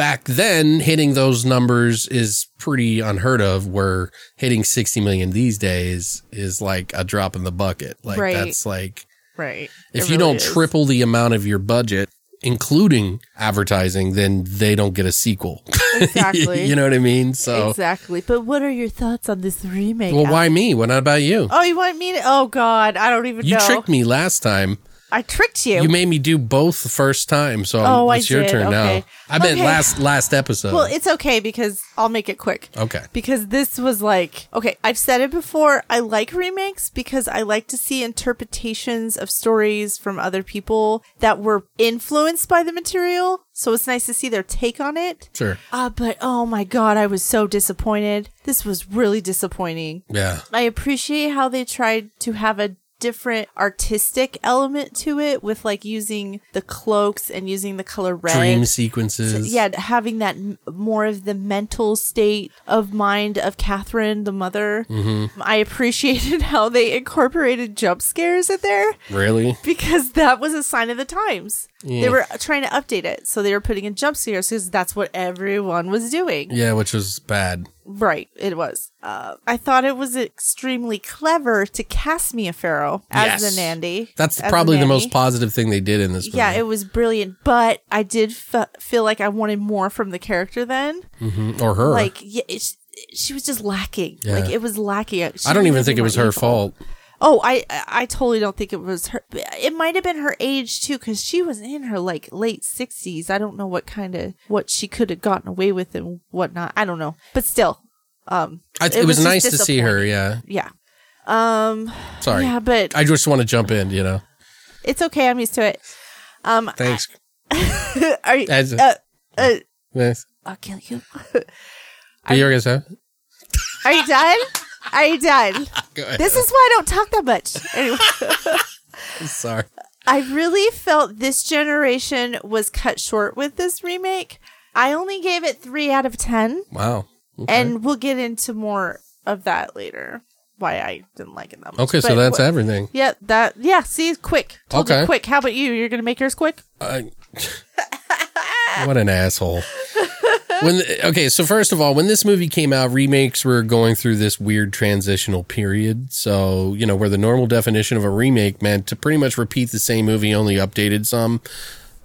back then hitting those numbers is pretty unheard of where hitting 60 million these days is like a drop in the bucket like Right. that's like right. if It you really don't is. triple the amount of your budget, including advertising, then they don't get a sequel. Exactly. <laughs> you know what I mean? So, Exactly. But what are your thoughts on this remake? well, why me? What not about you? Oh, you want me to? Oh God, I don't even you know. tricked me last time I tricked you. You made me do both the first time, so Oh, I it's your did. turn Okay. now. I meant Okay. last last episode. well, it's okay because I'll make it quick. okay. Because this was like, okay, I've said it before. I like remakes because I like to see interpretations of stories from other people that were influenced by the material. So it's nice to see their take on it. Sure. Uh, but oh my God, I was so disappointed. This was really disappointing. Yeah. I appreciate how they tried to have a different artistic element to it with like using the cloaks and using the color red. Dream sequences. Yeah, having that m- more of the mental state of mind of Catherine, the mother. Mm-hmm. I appreciated <laughs> how they incorporated jump scares in there Really? because that was a sign of the times. They were trying to update it, so they were putting in jump scares because that's what everyone was doing. Yeah, which was bad. Right, it was. Uh, I thought it was extremely clever to cast Mia Farrow as Yes. the Nandy. That's probably the nanny. most positive thing they did in this movie. Yeah, it was brilliant, but I did f- feel like I wanted more from the character then. Mhm. or her. Like, yeah, it's, she was just lacking. Yeah. Like, it was lacking. She I don't even think it was her fault. Oh, I I I totally don't think it was her. It might have been her age too, because she was in her like late sixties. I don't know what kind of what she could have gotten away with and whatnot. I don't know, but still, um, I, it, was, just nice to see her. Yeah. Yeah. Um. Sorry. Yeah, but I just want to jump in. You know. it's okay. I'm used to it. Um. Thanks. <laughs> Are you? As- Uh, uh, Yes. I'll kill you. <laughs> are You gonna say? Are you done? <laughs> Are you done? <laughs> This is why I don't talk that much. Anyway. <laughs> Sorry. I really felt this generation was cut short with this remake. I only gave it three out of ten, Wow. Okay. and we'll get into more of that later. Why I didn't like it that much. okay, so that's wh- everything. Yeah, that yeah. See, quick. Told Okay. quick. How about you? You're gonna make yours quick. I- <laughs> what an asshole. When the- okay, so first of all, when this movie came out, remakes were going through this weird transitional period. So you know, where the normal definition of a remake meant to pretty much repeat the same movie, only updated some.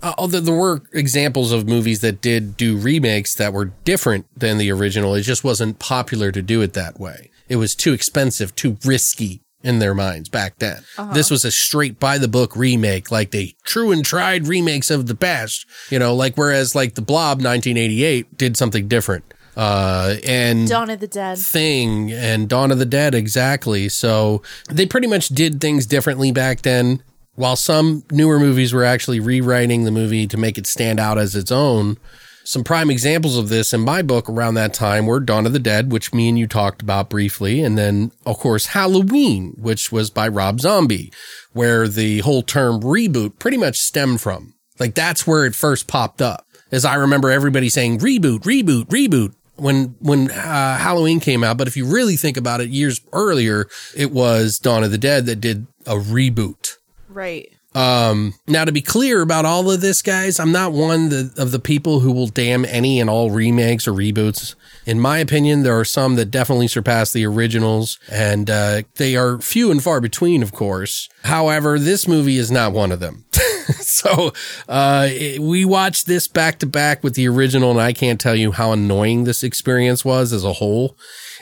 Uh, although there were examples of movies that did do remakes that were different than the original, it just wasn't popular to do it that way. It was too expensive, too risky in their minds back then. This was a straight by the book remake, like the true and tried remakes of the past, you know, like whereas like the Blob 1988 did something different. Uh, and Dawn of the Dead. Thing and Dawn of the Dead, exactly. So they pretty much did things differently back then. While some newer movies were actually rewriting the movie to make it stand out as its own, some prime examples of this in my book around that time were Dawn of the Dead, which me and you talked about briefly, and then, of course, Halloween, which was by Rob Zombie, where the whole term reboot pretty much stemmed from. Like, that's where it first popped up. As I remember everybody saying reboot, reboot, reboot when when uh, Halloween came out. But if you really think about it, years earlier, it was Dawn of the Dead that did a reboot. Right. Um, now to be clear about all of this, guys, I'm not one of the people who will damn any and all remakes or reboots. In my opinion, there are some that definitely surpass the originals, and uh, they are few and far between, of course. However, this movie is not one of them. <laughs> so uh, it- we watched this back to back with the original, and I can't tell you how annoying this experience was as a whole.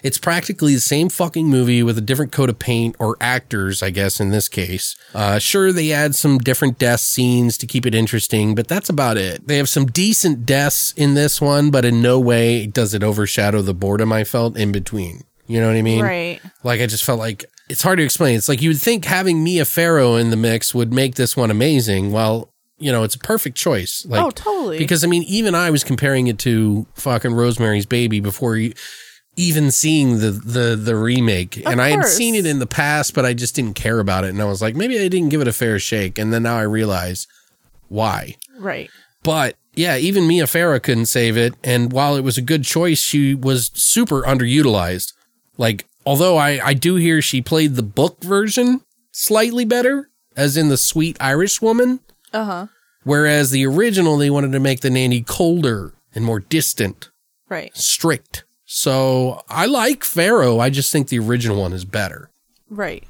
It's practically the same fucking movie with a different coat of paint or actors, I guess, in this case. Uh, sure, they add some different death scenes to keep it interesting, but that's about it. They have some decent deaths in this one, but in no way does it overshadow the boredom I felt in between. You know what I mean? Right. Like, I just felt like it's hard to explain. It's like you would think having Mia Farrow in the mix would make this one amazing. Well, you know, it's a perfect choice. Like, Oh, totally. Because I mean, even I was comparing it to fucking Rosemary's Baby before you even seeing the the the remake, and I had course. seen it in the past, but I just didn't care about it, and I was like, maybe I didn't give it a fair shake, and then now I realize why. Right. But yeah, even Mia Farrow couldn't save it. And while it was a good choice, she was super underutilized. Like, although I, I do hear she played the book version slightly better, as in the sweet Irish woman. Uh huh. Whereas the original, they wanted to make the nanny colder and more distant, Right. strict. So I like Farrow. I just think the original one is better. Right.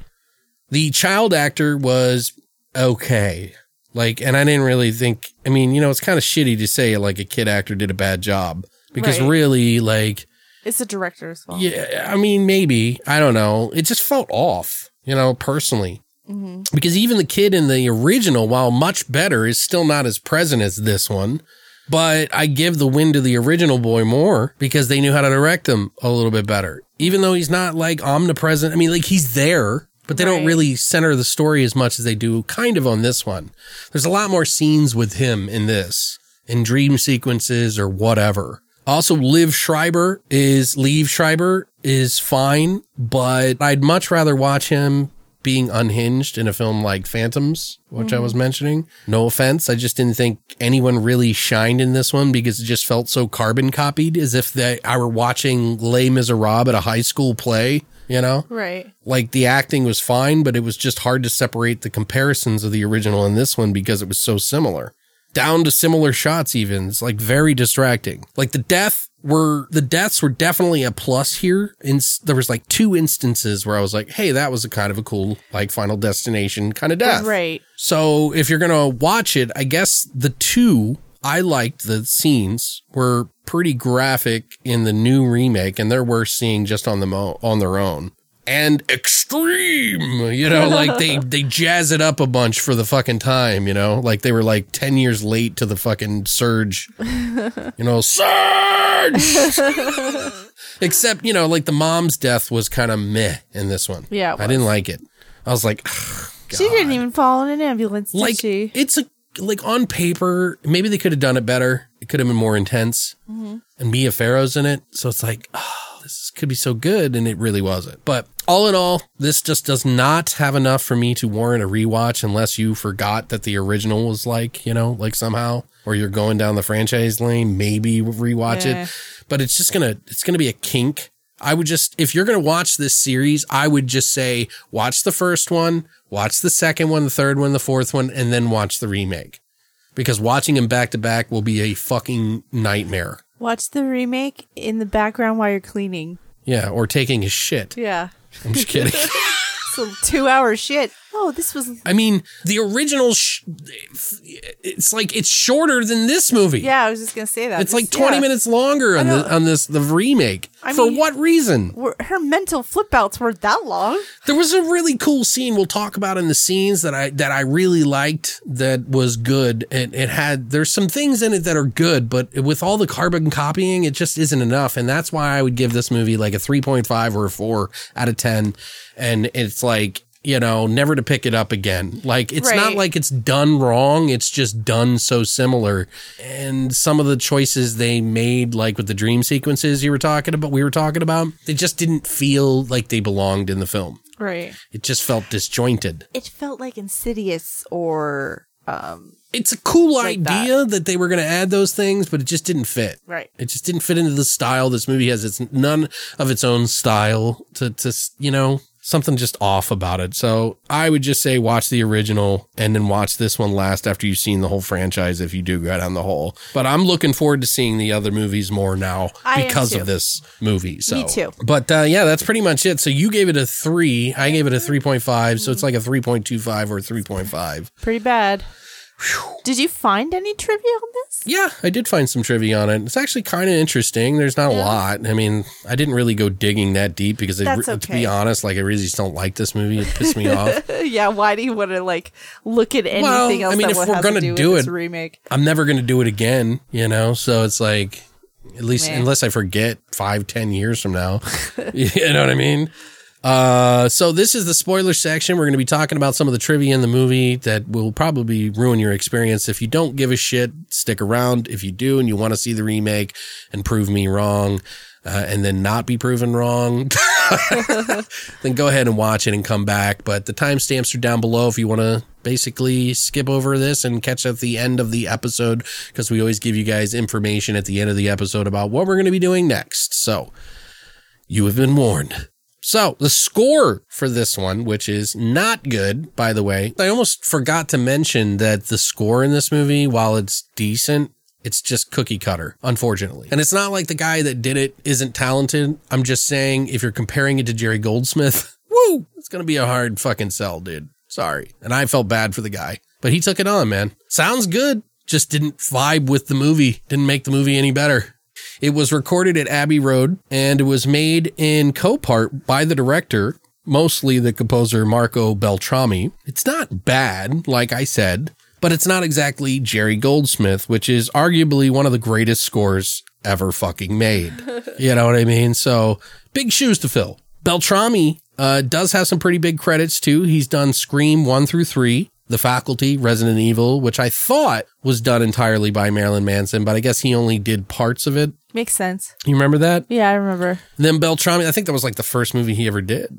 The child actor was okay. Like, and I didn't really think, I mean, you know, it's kind of shitty to say like a kid actor did a bad job because Right. really, like, It's the director's fault. yeah, I mean, maybe, I don't know. It just felt off, you know, personally. Mm-hmm. Because even the kid in the original, while much better, is still not as present as this one. But I give the win to the original boy more because they knew how to direct him a little bit better. Even though he's not like omnipresent. I mean, like he's there, but they don't really center the story as much as they do kind of on this one. There's a lot more scenes with him in this, in dream sequences or whatever. Also, Liv Schreiber is, Liev Schreiber is fine, but I'd much rather watch him being unhinged in a film like Phantoms, which I mm-hmm. was mentioning. No offense. I just didn't think anyone really shined in this one because it just felt so carbon copied as if they, I were watching Les Miserables at a high school play, you know? Right. like the acting was fine, but it was just hard to separate the comparisons of the original and this one because it was so similar. Down to similar shots, even. It's like very distracting. Like the death were, the deaths were definitely a plus here. And there was like two instances where I was like, hey, that was a kind of a cool, like final destination kind of death. Right. So if you're going to watch it, I guess the two I liked the scenes were pretty graphic in the new remake and they're worth seeing just on them o- on their own. And extreme, you know, like they <laughs> they jazz it up a bunch for the fucking time, you know, like they were like 10 years late to the fucking surge. You know, surge. <laughs> Except, you know, like the mom's death was kind of meh in this one. Yeah, I didn't like it. I was like, She didn't even fall in an ambulance, did like she? it's a like on paper maybe they could have done it better it could have been more intense Mm-hmm. and mia farrow's in it so it's like oh could be so good and it really wasn't but all in all this just does not have enough for me to warrant a rewatch unless you forgot that the original was like you know like somehow or you're going down the franchise lane maybe rewatch Yeah. it but it's just gonna it's gonna be a kink I would just, if you're going to watch this series, I would just say, watch the first one, watch the second one, the third one, the fourth one, and then watch the remake. Because watching them back to back will be a fucking nightmare. Watch the remake in the background while you're cleaning. Yeah, or taking a shit. Yeah. I'm just kidding. <laughs> So two hour shit. Oh, this was I mean, the original, sh- it's like, it's shorter than this movie. yeah. I was just gonna say that. It's This- like 20 yeah. minutes longer on, the, on this, the remake. I For mean- what reason? Were- Her mental flip outs weren't that long. There was a really cool scene we'll talk about in the scenes that I that I really liked that was good. It it had there's some things in it that are good, but with all the carbon copying, it just isn't enough. And that's why I would give this movie like a 3.5 or a 4 out of 10. And it's like you know, never to pick it up again. Like it's not like it's done wrong. It's just done so similar. And some of the choices they made, like with the dream sequences you were talking about, we were talking about, they just didn't feel like they belonged in the film. Right. It just felt disjointed. It felt like Insidious or um. It's a cool Like that. idea that. they were going to add those things, but it just didn't fit. Right. It just didn't fit into the style. This movie has its none of its own style to, to, you know, something just off about it. So I would just say watch the original and then watch this one last after you've seen the whole franchise if you do go down the hole. But I'm looking forward to seeing the other movies more now I because of this movie. So, Me too. But uh, yeah, that's pretty much it. So you gave it a three. I gave it a 3.5. So it's like a 3.25 or 3.5. Pretty bad. Did you find any trivia on this? Yeah, I did find some trivia on it. It's actually kind of interesting. There's not a lot. I mean, I didn't really go digging that deep because, it, That's to be honest, like I really just don't like this movie. It pissed me off. <laughs> yeah. Why do you want to like look at anything Well, else I mean, if we're gonna to do, do it- remake? I'm never going to do it again, you know? So it's like, at least, Meh. unless I forget five, ten years from now. <laughs> you know what I mean? Uh, so this is the spoiler section. We're going to be talking about some of the trivia in the movie that will probably ruin your experience. If you don't give a shit, stick around. If you do and you want to see the remake and prove me wrong, uh, and then not be proven wrong, <laughs> then go ahead and watch it and come back. But the timestamps are down below if you want to basically skip over this and catch at the end of the episode because we always give you guys information at the end of the episode about what we're going to be doing next. So you have been warned. So the score for this one, which is not good, by the way, I almost forgot to mention that the score in this movie, while it's decent, it's just cookie cutter, unfortunately. And it's not like the guy that did it isn't talented. I'm just saying if you're comparing it to Jerry Goldsmith, <laughs> woo, it's going to be a hard fucking sell, dude. Sorry. And I felt bad for the guy, but he took it on, man. Sounds good. Just didn't vibe with the movie. Didn't make the movie any better. It was recorded at Abbey Road and it was made in co-part by the director mostly the composer Marco Beltrami. It's not bad, like I said, but it's not exactly Jerry Goldsmith, which is arguably one of the greatest scores ever fucking made. <laughs> you know what I mean? So big shoes to fill. Beltrami uh, does have some pretty big credits too. He's done Scream 1 through 3, The Faculty, Resident Evil, which I thought was done entirely by Marilyn Manson, but I guess he only did parts of it. Makes sense. You remember that? Yeah, I remember. Then Beltrami, I think that was like the first movie he ever did,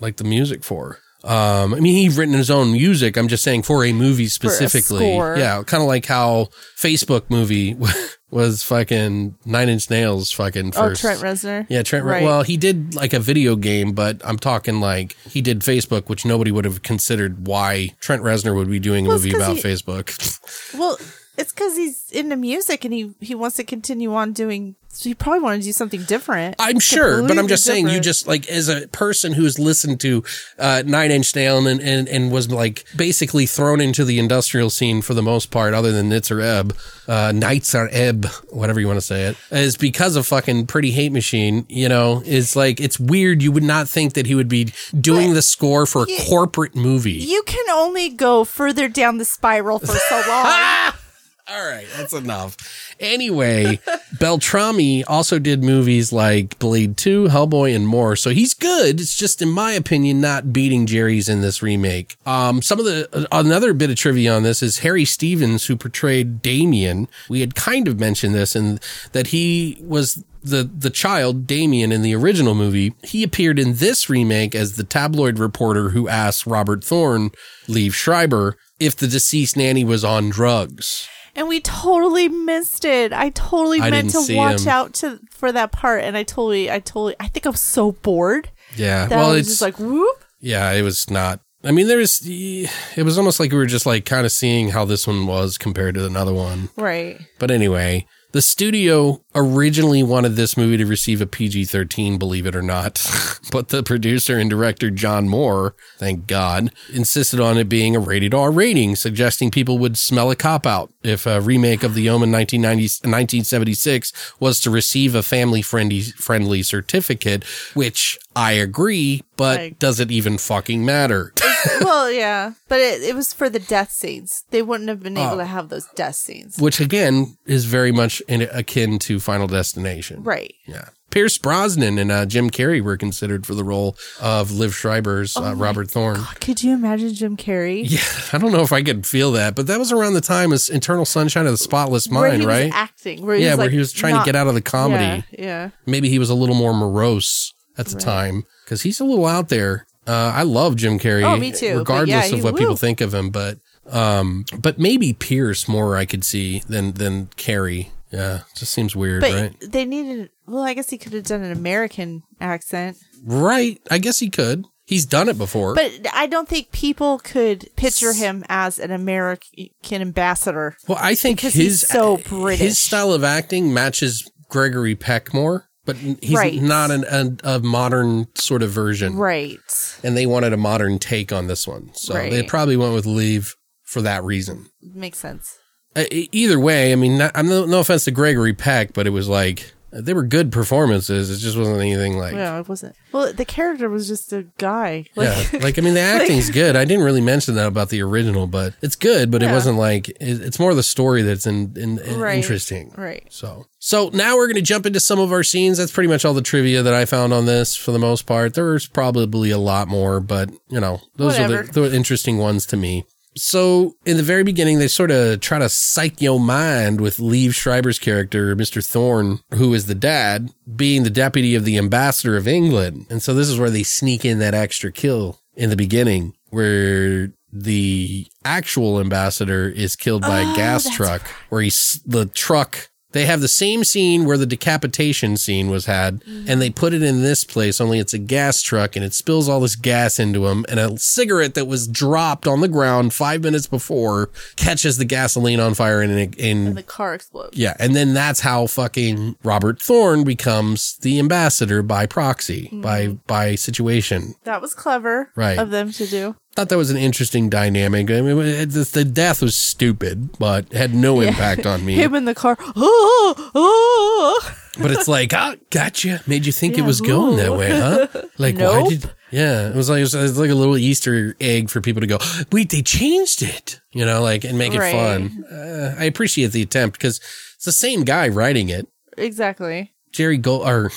like the music for. Um, I mean, he's written his own music. I'm just saying for a movie specifically. score. yeah, kind of like how Facebook movie <laughs> was fucking Nine Inch Nails fucking first. Oh, first. Trent Reznor. Yeah, Trent. Right. Well, he did like a video game, but I'm talking like he did Facebook, which nobody would have considered why Trent Reznor would be doing a Well, movie about he- Facebook. Well, it's because he's into music and he he wants to continue on doing. So he probably wanted to do something different. I'm sure, but I'm just saying, you just like as a person who's listened to uh, Nine Inch Nails and, and and was like basically thrown into the industrial scene for the most part, other than Nitzer Ebb, uh, Nights are Ebb, whatever you want to say it, is because of fucking Pretty Hate Machine. You know, it's like it's weird. You would not think that he would be doing the score for a corporate movie. You can only go further down the spiral for so long. <laughs> All right, that's enough. Anyway, <laughs> Beltrami also did movies like Blade 2, Hellboy, and more. So he's good. It's just, in my opinion, not beating Jerry's in this remake. Um, some of the, another bit of trivia on this is Harry Stephens, who portrayed Damien. We had kind of mentioned this and that he was the the child Damien in the original movie, he appeared in this remake as the tabloid reporter who asked Robert Thorne, Liev Schreiber, if the deceased nanny was on drugs. And we totally missed it. I totally I meant to watch him. out to for that part, and I totally, I totally, I think I was so bored Yeah, that well, I was it's just like, whoop. yeah, it was not. I mean, there was. It was almost like we were just like kind of seeing how this one was compared to another one. Right. But anyway, the studio originally wanted this movie to receive a PG 13, believe it or not. <laughs> but the producer and director, John Moore, thank God, insisted on it being a rated R rating, suggesting people would smell a cop out if a remake of The Omen 1990, 1976 was to receive a family friendly, friendly certificate, which I agree, but Like- does it even fucking matter? <laughs> well, yeah, but it, it was for the death scenes. They wouldn't have been able Oh. to have those death scenes. which again is very much in, akin to Final Destination. Right. Yeah. Pierce Brosnan and uh, Jim Carrey were considered for the role of Liv Schreiber's uh, Robert Thorne. Could you imagine Jim Carrey? Yeah, <laughs> I don't know if I could feel that, but that was around the time as Eternal Sunshine of the Spotless Mind, he right? was acting. Where he yeah, was where like he was trying not- to get out of the comedy. Yeah, yeah. Maybe he was a little more morose at the time because he's a little out there. Uh, I love Jim Carrey. Oh, me too, Regardless yeah, of what he- people think of him, but um, but maybe Pierce more I could see than than Carrey. Yeah, just seems weird, But right? they needed. Well, I guess he could have done an American accent, Right. I guess he could. He's done it before. but I don't think people could picture him as an American ambassador. well, I think his so his style of acting matches Gregory Peck more, but he's Right. not an, a, a modern sort of version. Right. And they wanted a modern take on this one, so Right. they probably went with Liev for that reason. Makes sense. Uh, either way, I mean, not, I'm no, no offense to Gregory Peck, but it was like they were good performances. It just wasn't anything like Yeah, it wasn't. Well, the character was just a guy. Yeah, Like, like I mean, the <laughs> acting's good. I didn't really mention that about the original, but it's good. But it wasn't like it, it's more the story that's in, in, in- Right, interesting. right. So, so now we're going to jump into some of our scenes. That's pretty much all the trivia that I found on this for the most part. There's probably a lot more, but you know, those are the, the interesting ones to me. So in the very beginning, they sort of try to psych your mind with Liev Schreiber's character, Mr. Thorne, who is the dad, being the deputy of the ambassador of England. And so this is where they sneak in that extra kill in the beginning where the actual ambassador is killed by a oh, gas truck where he's the truck they have the same scene where the decapitation scene was had mm-hmm. and they put it in this place only it's a gas truck and it spills all this gas into him and a cigarette that was dropped on the ground 5 minutes before catches the gasoline on fire and in and the car explodes. yeah, and then that's how fucking Robert Thorne becomes the ambassador by proxy, by mm-hmm. by situation. That was clever Right. of them to do. Thought that was an interesting dynamic. I mean, it, the, the death was stupid, but had no impact on me. Him in the car. Oh, oh. But it's like, ah, gotcha. Made you think it Yeah, was going that way, huh? <laughs> Like, why did Yeah, it was like it was, it was like a little Easter egg for people to go, wait, they changed it, you know, like and make it fun. Uh, I appreciate the attempt because it's the same guy writing it, Exactly. Jerry Gold or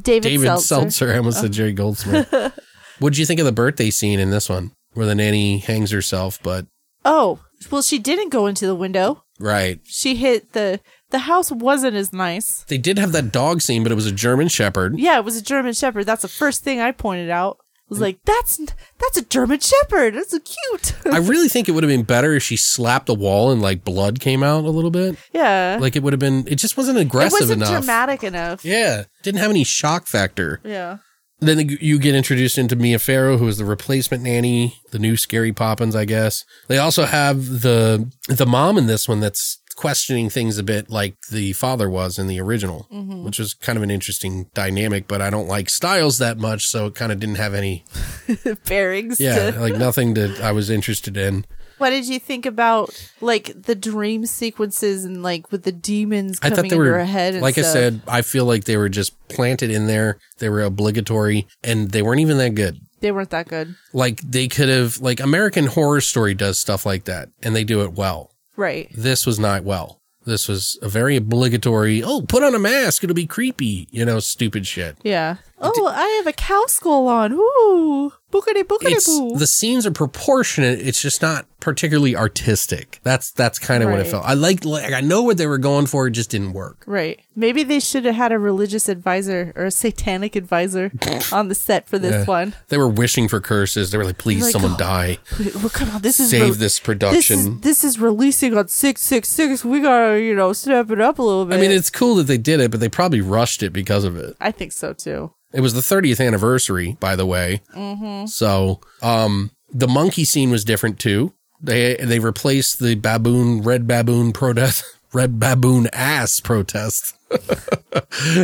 David, David Seltzer. Seltzer. I almost said Jerry Goldsmith. <laughs> what did you think of the birthday scene in this one, where the nanny hangs herself? But Oh, well, she didn't go into the window. right, She hit the the house wasn't as nice. they did have that dog scene, but it was a German Shepherd. Yeah, it was a German Shepherd. That's the first thing I pointed out. I was like, that's that's a German Shepherd. That's so cute. <laughs> I really think it would have been better if she slapped the wall and like blood came out a little bit. yeah, Like it would have been. It just wasn't aggressive it wasn't enough. dramatic enough. Yeah, didn't have any shock factor. Yeah. Then you get introduced into Mia Farrow, who is the replacement nanny, the new Scary Poppins, I guess. They also have the the mom in this one that's questioning things a bit like the father was in the original, mm-hmm. which was kind of an interesting dynamic. But I don't like Stiles that much, so it kind of didn't have any, <laughs> Bearings. yeah, to- like <laughs> nothing that I was interested in. What did you think about like the dream sequences and like with the demons I coming thought they into were, her head? And like I said, I feel like they were just planted in there. They were obligatory, and they weren't even that good. they weren't that good. Like they could have, like American Horror Story does stuff like that, and they do it well. Right. this was not well. This was a very obligatory, oh, put on a mask, it'll be creepy, you know, stupid shit. Yeah. Oh, I have a cow skull on. Ooh, bookity bookity boo. the scenes are proportionate, it's just not particularly artistic. That's that's kind of what it felt. I like like I know what they were going for, it just didn't work. Right. Maybe they should have had a religious advisor or a satanic advisor <laughs> on the set for this Yeah. one. They were wishing for curses. They were like, please Like, someone oh, die. Well, come on, this is Save re- this This is, production. this is releasing on six six six. We gotta, you know, step it up a little bit. I mean, it's cool that they did it, but they probably rushed it because of it. I think so too. It was the 30th anniversary, by the way. Mm-hmm. So, um, the monkey scene was different too. They they replaced the baboon, red baboon protest, <laughs> red baboon ass protest <laughs>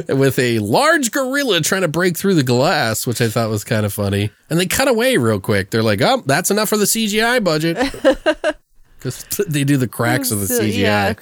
with a large gorilla trying to break through the glass, which I thought was kind of funny. And they cut away real quick. They're like, "Oh, that's enough for the CGI budget." <laughs> Because they do the cracks of the CGI. Yeah.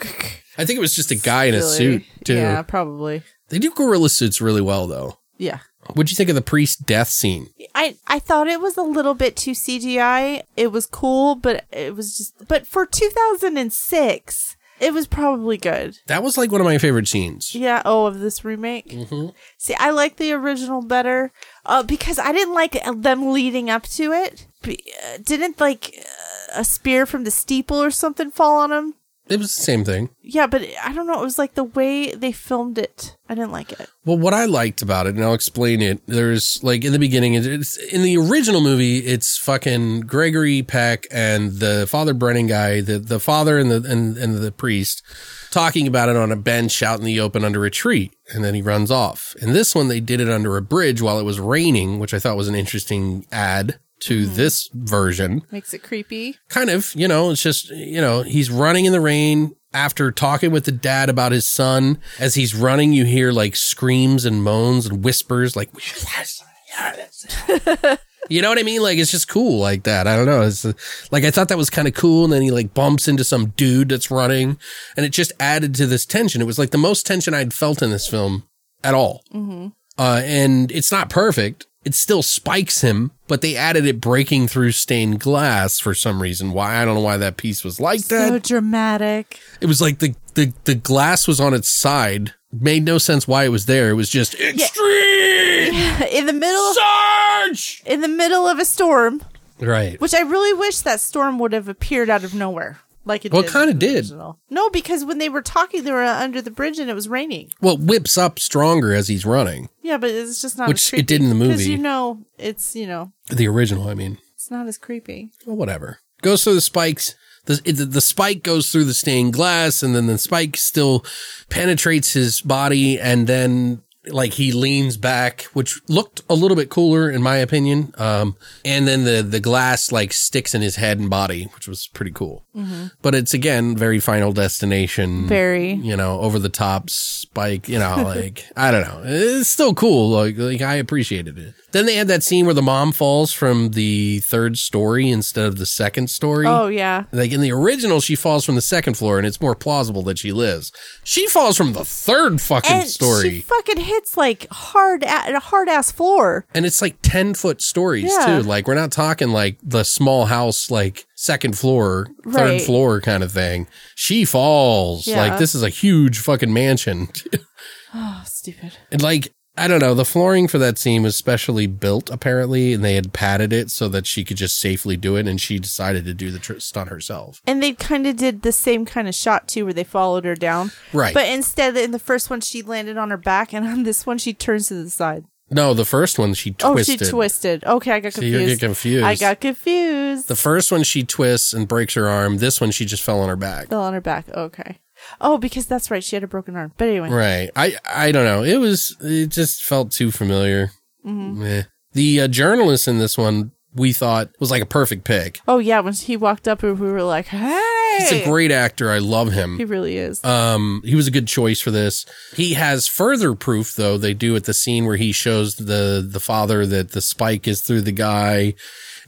I think it was just a guy in a suit too. Yeah, probably. They do gorilla suits really well, though. Yeah. What'd you think of the priest death scene? I, I thought it was a little bit too CGI. It was cool, but it was just. But for 2006, it was probably good. That was like one of my favorite scenes. Yeah. Oh, of this remake. Mm-hmm. See, I like the original better uh, because I didn't like them leading up to it. Uh, didn't like uh, a spear from the steeple or something fall on him. It was the same thing. Yeah, but I don't know. It was like the way they filmed it. I didn't like it. Well, what I liked about it, and I'll explain it. There's like in the beginning, it's in the original movie, it's fucking Gregory Peck and the Father Brennan guy, the the father and the and, and the priest talking about it on a bench out in the open under a tree, and then he runs off. In this one, they did it under a bridge while it was raining, which I thought was an interesting add to this version. Makes it creepy. kind of, you know, it's just, you know, he's running in the rain after talking with the dad about his son. As he's running, you hear like screams and moans and whispers, like, <laughs> you know what I mean? Like, it's just cool like that. I don't know. It's like, I thought that was kind of cool. And then he like bumps into some dude that's running and it just added to this tension. It was like the most tension I'd felt in this film at all. Uh, and it's not perfect. It still spikes him, but they added it breaking through stained glass for some reason. Why? I don't know why that piece was like that. So dramatic. It was like the, the, the glass was on its side. Made no sense why it was there. It was just extreme <laughs> In the middle surge. in the middle of a storm, Right. which I really wish that storm would have appeared out of nowhere. Like it Well, it kinda did. No, because when they were talking, they were under the bridge and it was raining. Well, it whips up stronger as he's running. Yeah, but it's just not Which as it did in the Because movie. you know, it's you know, The original, I mean. it's not as creepy. Well, whatever. Goes through the spikes. The, the spike goes through the stained glass, and then the spike still penetrates his body, and then like he leans back, which looked a little bit cooler in my opinion. Um, and then the the glass like sticks in his head and body, which was pretty cool. But it's again very Final Destination, Very. you know, over the top spike. You know, like I don't know, it's still cool. Like like I appreciated it. Then they had that scene where the mom falls from the third story instead of the second story. Oh yeah, Like in the original, she falls from the second floor, and it's more plausible that she lives. She falls from the third fucking and story. she fucking hits like hard at a hard ass floor. And it's like 10 foot stories Yeah. too. Like we're not talking like the small house, like second floor, third Right. floor kind of thing. She falls. Yeah. Like this is a huge fucking mansion. <laughs> Oh, stupid. and like, I don't know, the flooring for that scene was specially built apparently, and they had padded it so that she could just safely do it. And she decided to do the tr- stunt herself. And they kind of did the same kind of shot too, where they followed her down. Right. But instead, in the first one, she landed on her back, and <laughs> on this one, she turns to the side. No, the first one she twisted. Oh, she twisted. Okay, I got So you confused. get confused. I got confused. the first one she twists and breaks her arm. This one she just fell on her back. Fell on her back. Okay. Oh, because that's right. She had a broken arm. But anyway. Right. I I don't know. It was it just felt too familiar. Mm-hmm. The uh, journalist in this one we thought was like a perfect pick. Oh yeah, when he walked up, we were like, "Hey!" He's a great actor. I love him. He really is. Um, he was a good choice for this. He has further proof though. They do at the scene where he shows the the father that the spike is through the guy,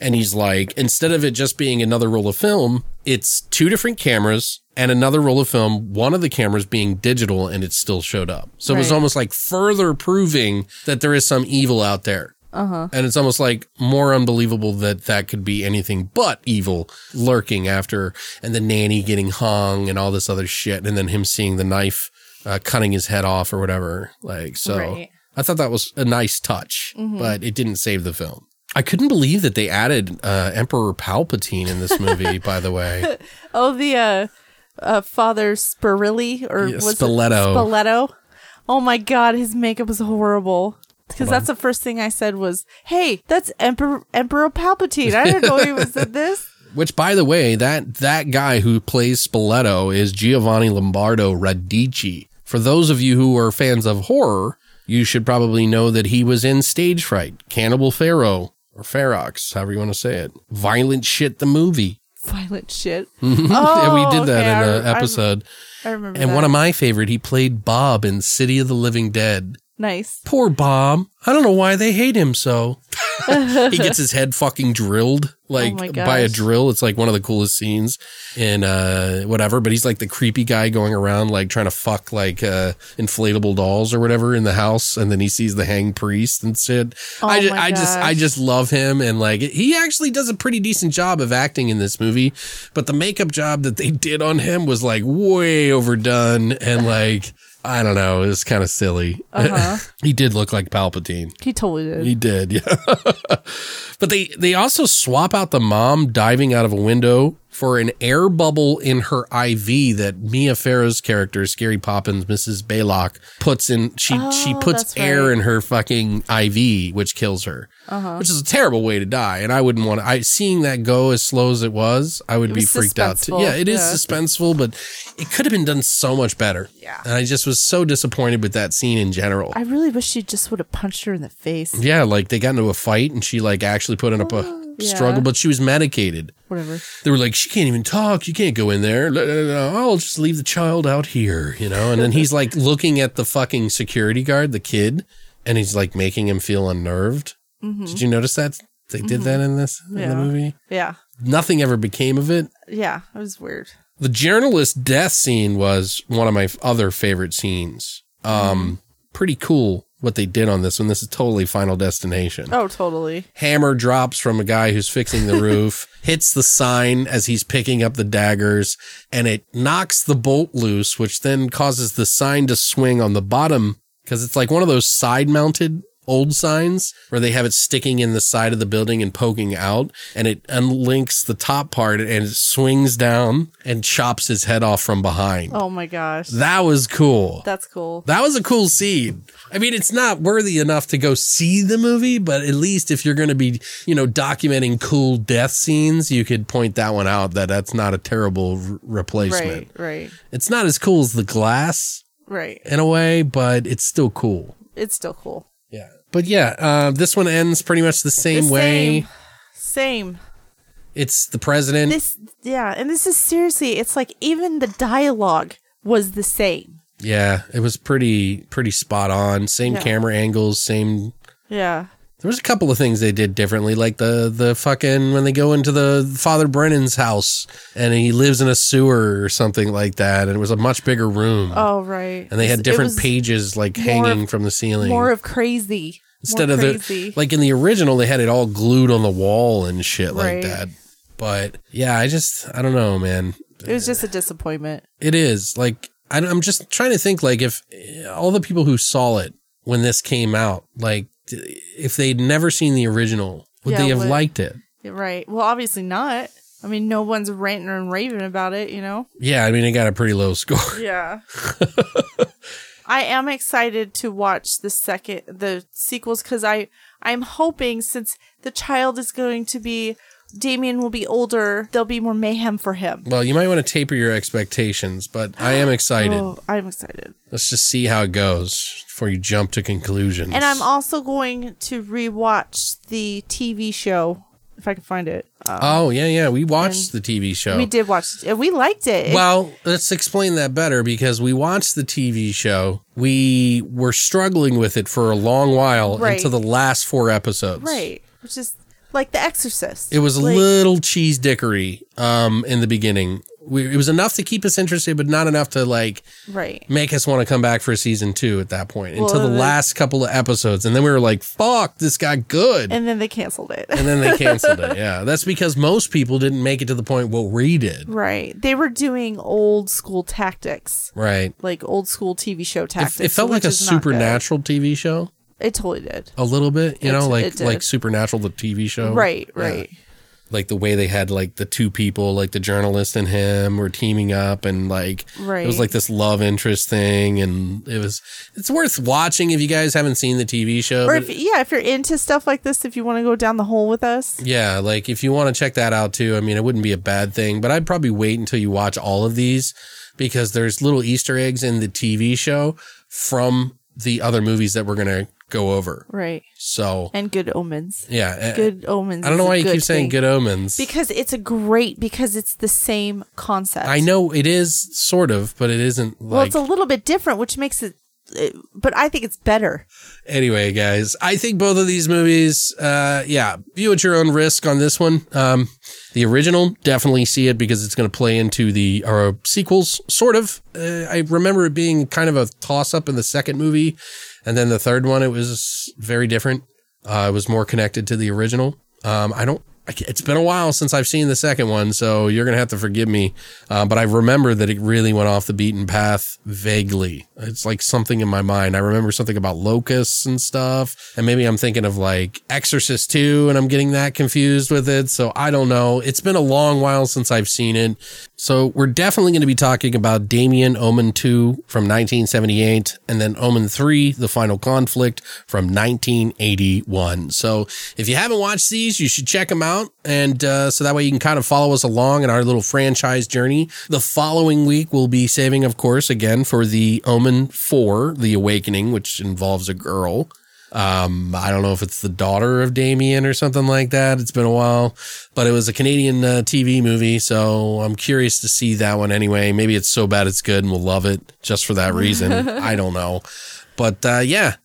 and he's like, instead of it just being another roll of film, it's two different cameras and another roll of film. One of the cameras being digital, and it still showed up. So it was almost like further proving that there is some evil out there. Uh-huh. And it's almost like more unbelievable that that could be anything but evil lurking after, and the nanny getting hung and all this other shit, and then him seeing the knife uh, cutting his head off or whatever. Like, so Right. I thought that was a nice touch, but it didn't save the film. I couldn't believe that they added uh, Emperor Palpatine in this movie. by the way, <laughs> oh, the uh, uh, father Spirilli or Yeah, was it Spoleto. Spoleto. Oh my god, his makeup was horrible. Because that's the first thing I said was, "Hey, that's Emperor Emperor Palpatine." I didn't know he was in this. <laughs> which by the way, that that guy who plays Spoleto is Giovanni Lombardo Radice. For those of you who are fans of horror, you should probably know that he was in Stage Fright, Cannibal Pharaoh, or Ferox, however you want to say it. Violent Shit, the movie. Violent shit. <laughs> yeah, we did oh, that okay, in I- an I- episode. I remember. and that. one of my favorite, he played Bob in City of the Living Dead. Nice. Poor Bob. I don't know why they hate him so. <laughs> he gets his head fucking drilled like Oh by a drill. It's like one of the coolest scenes in uh whatever, but he's like the creepy guy going around like trying to fuck like uh inflatable dolls or whatever in the house and then he sees the hang priest and shit. I Oh just I just I just love him and like he actually does a pretty decent job of acting in this movie, but the makeup job that they did on him was like way overdone and like I don't know, it was kind of silly. Uh-huh. <laughs> he did look like Palpatine. He totally did. He did, yeah. <laughs> but they they also swap out the mom diving out of a window for an air bubble in her IV that Mia Farrow's character, Scary Poppins, Mrs. Baylock, puts in. She she Oh, puts air right. in her fucking IV, which kills her. Uh-huh. Which is a terrible way to die, and I wouldn't want to. I seeing that go as slow as it was, I would It be freaked out. Too. Yeah, it is yeah. suspenseful, but it could have been done so much better. Yeah. and I just was so disappointed with that scene in general. I really wish she just would have punched her in the face. Yeah, like they got into a fight and she like actually put in up a <gasps> <gasps> Yeah. struggle, but she was medicated. Whatever. They were like, she can't even talk. You can't go in there. I'll just leave the child out here, you know? And then he's <laughs> like looking at the fucking security guard, the kid, and he's like making him feel unnerved. Did you notice that? They did that in this in the Mm-hmm. Movie. Yeah. Nothing ever became of it. Yeah. It was weird. The journalist death scene was one of my other favorite scenes. Um, pretty cool what they did on this one. This is totally Final Destination. Oh, totally. hammer drops from a guy who's fixing the roof, <laughs> hits the sign as he's picking up the daggers, and it knocks the bolt loose, which then causes the sign to swing on the bottom because it's like one of those side mounted old signs where they have it sticking in the side of the building and poking out and it unlinks the top part and it swings down and chops his head off from behind. Oh my gosh. That was cool. That's cool. That was a cool scene. I mean, it's not worthy enough to go see the movie, but at least if you're going to be, you know, documenting cool death scenes, you could point that one out that that's not a terrible r- replacement. Right. Right. It's not as cool as the glass Right. in a way, but it's still cool. It's still cool. But yeah, uh, this one ends pretty much the same The way. Same. Same. It's the president. This. Yeah. And this is seriously. It's like even the dialogue was the same. yeah, it was pretty pretty spot on. Same Yeah. camera angles, same Yeah. There was a couple of things they did differently, like the the fucking when they go into the Father Brennan's house and he lives in a sewer or something like that, and it was a much bigger room. Oh, right. and they had different pages like hanging of- from the ceiling. More of crazy. Instead More of crazy. the like in the original, they had it all glued on the wall and shit like Right. that. But yeah, I just I don't know, man. it was just a disappointment. It is like I, I'm just trying to think like if all the people who saw it when this came out, like if they'd never seen the original, would Yeah, they have would- liked it? Right. Well, obviously not. I mean, no one's ranting and raving about it, you know? Yeah, I mean it got a pretty low <laughs> score. Yeah. <laughs> I am excited to watch the second the sequels because I I'm hoping since the child is going to be Damien will be older, there'll be more mayhem for him. Well, you might want to taper your expectations, but I am excited. Oh, I'm excited. Let's just see how it goes before you jump to conclusions. And I'm also going to rewatch the TV show if I can find it. Um, Oh yeah, yeah. We watched the TV show. We did watch it. We liked it. Well, let's explain that better because we watched the TV show. We were struggling with it for a long while Right. until the last four episodes. right. Which is like The Exorcist. It was a little cheese dickery um, in the beginning. We, it was enough to keep us interested, but not enough to like Right. make us want to come back for season two at that point Well, until the last couple of episodes. And then we were like, fuck, this got good. And, then they canceled it. And then they <laughs> canceled it. Yeah. That's because most people didn't make it to the point what we did. right. They were doing old school tactics. Right. Like old school TV show tactics. it felt like a is not good. supernatural TV show. It totally did. A little bit, you It- know, like like Supernatural, the TV show. Right, Yeah. right. Like the way they had like the two people, like the journalist and him, were teaming up, and like it was like this love interest thing, and it was it's worth watching if you guys haven't seen the TV show. Or if yeah, if you're into stuff like this, if you want to go down the hole with us, yeah, like if you want to check that out too, I mean, it wouldn't be a bad thing, but I'd probably wait until you watch all of these because there's little Easter eggs in the TV show from the other movies that we're gonna go over. right? So And good omens. yeah, eh, Good omens. I don't know why you keep saying thing. good omens. Because it's a great because it's the same concept. I know it is sort of, but it isn't Well, it's a little bit different, which makes it. it- But I think it's better. anyway, guys. I think both of these movies, uh, yeah, view at your own risk on this one. Um, the original, definitely see it because it's going to play into the uh, sequels, sort of. Uh, I remember it being kind of a toss up in the second movie, and then the third one, it was very different. Uh, it was more connected to the original. Um, I don't. I It's been a while since I've seen the second one, so you're gonna have to forgive me. Uh, but I remember that it really went off the beaten path vaguely. It's like something in my mind. I remember something about locusts and stuff, and maybe I'm thinking of like Exorcist 2, and I'm getting that confused with it. So I don't know. It's been a long while since I've seen it. So we're definitely going to be talking about Damien Omen 2 from 1978, and then Omen 3, The Final Conflict from 1981. So if you haven't watched these, you should check them out. And uh, so that way you can kind of follow us along in our little franchise journey. The following week, we'll be saving, of course, again for the Omen 4, The Awakening, which involves a girl. Um, I don't know if it's the daughter of Damien or something like that. It's been a while, but it was a Canadian uh, TV movie, so I'm curious to see that one anyway. Maybe it's so bad it's good and we'll love it just for that reason. <laughs> I don't know, but uh, yeah.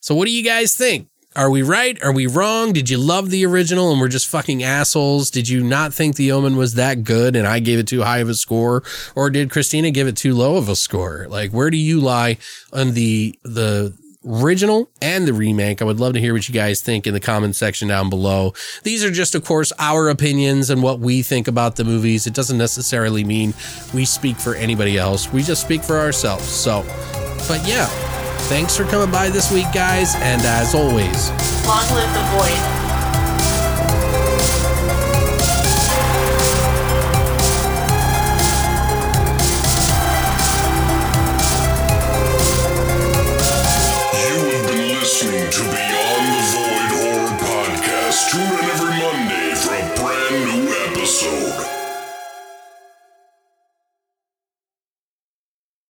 So what do you guys think? Are we right? Are we wrong? Did you love the original and we're just fucking assholes? Did you not think The Omen was that good and I gave it too high of a score? Or did Christina give it too low of a score? Like, where do you lie on the, the, original and the remake. I would love to hear what you guys think in the comment section down below. These are just, of course, our opinions and what we think about the movies. It doesn't necessarily mean we speak for anybody else. We just speak for ourselves. So, but yeah, thanks for coming by this week, guys. And as always, Long live the void.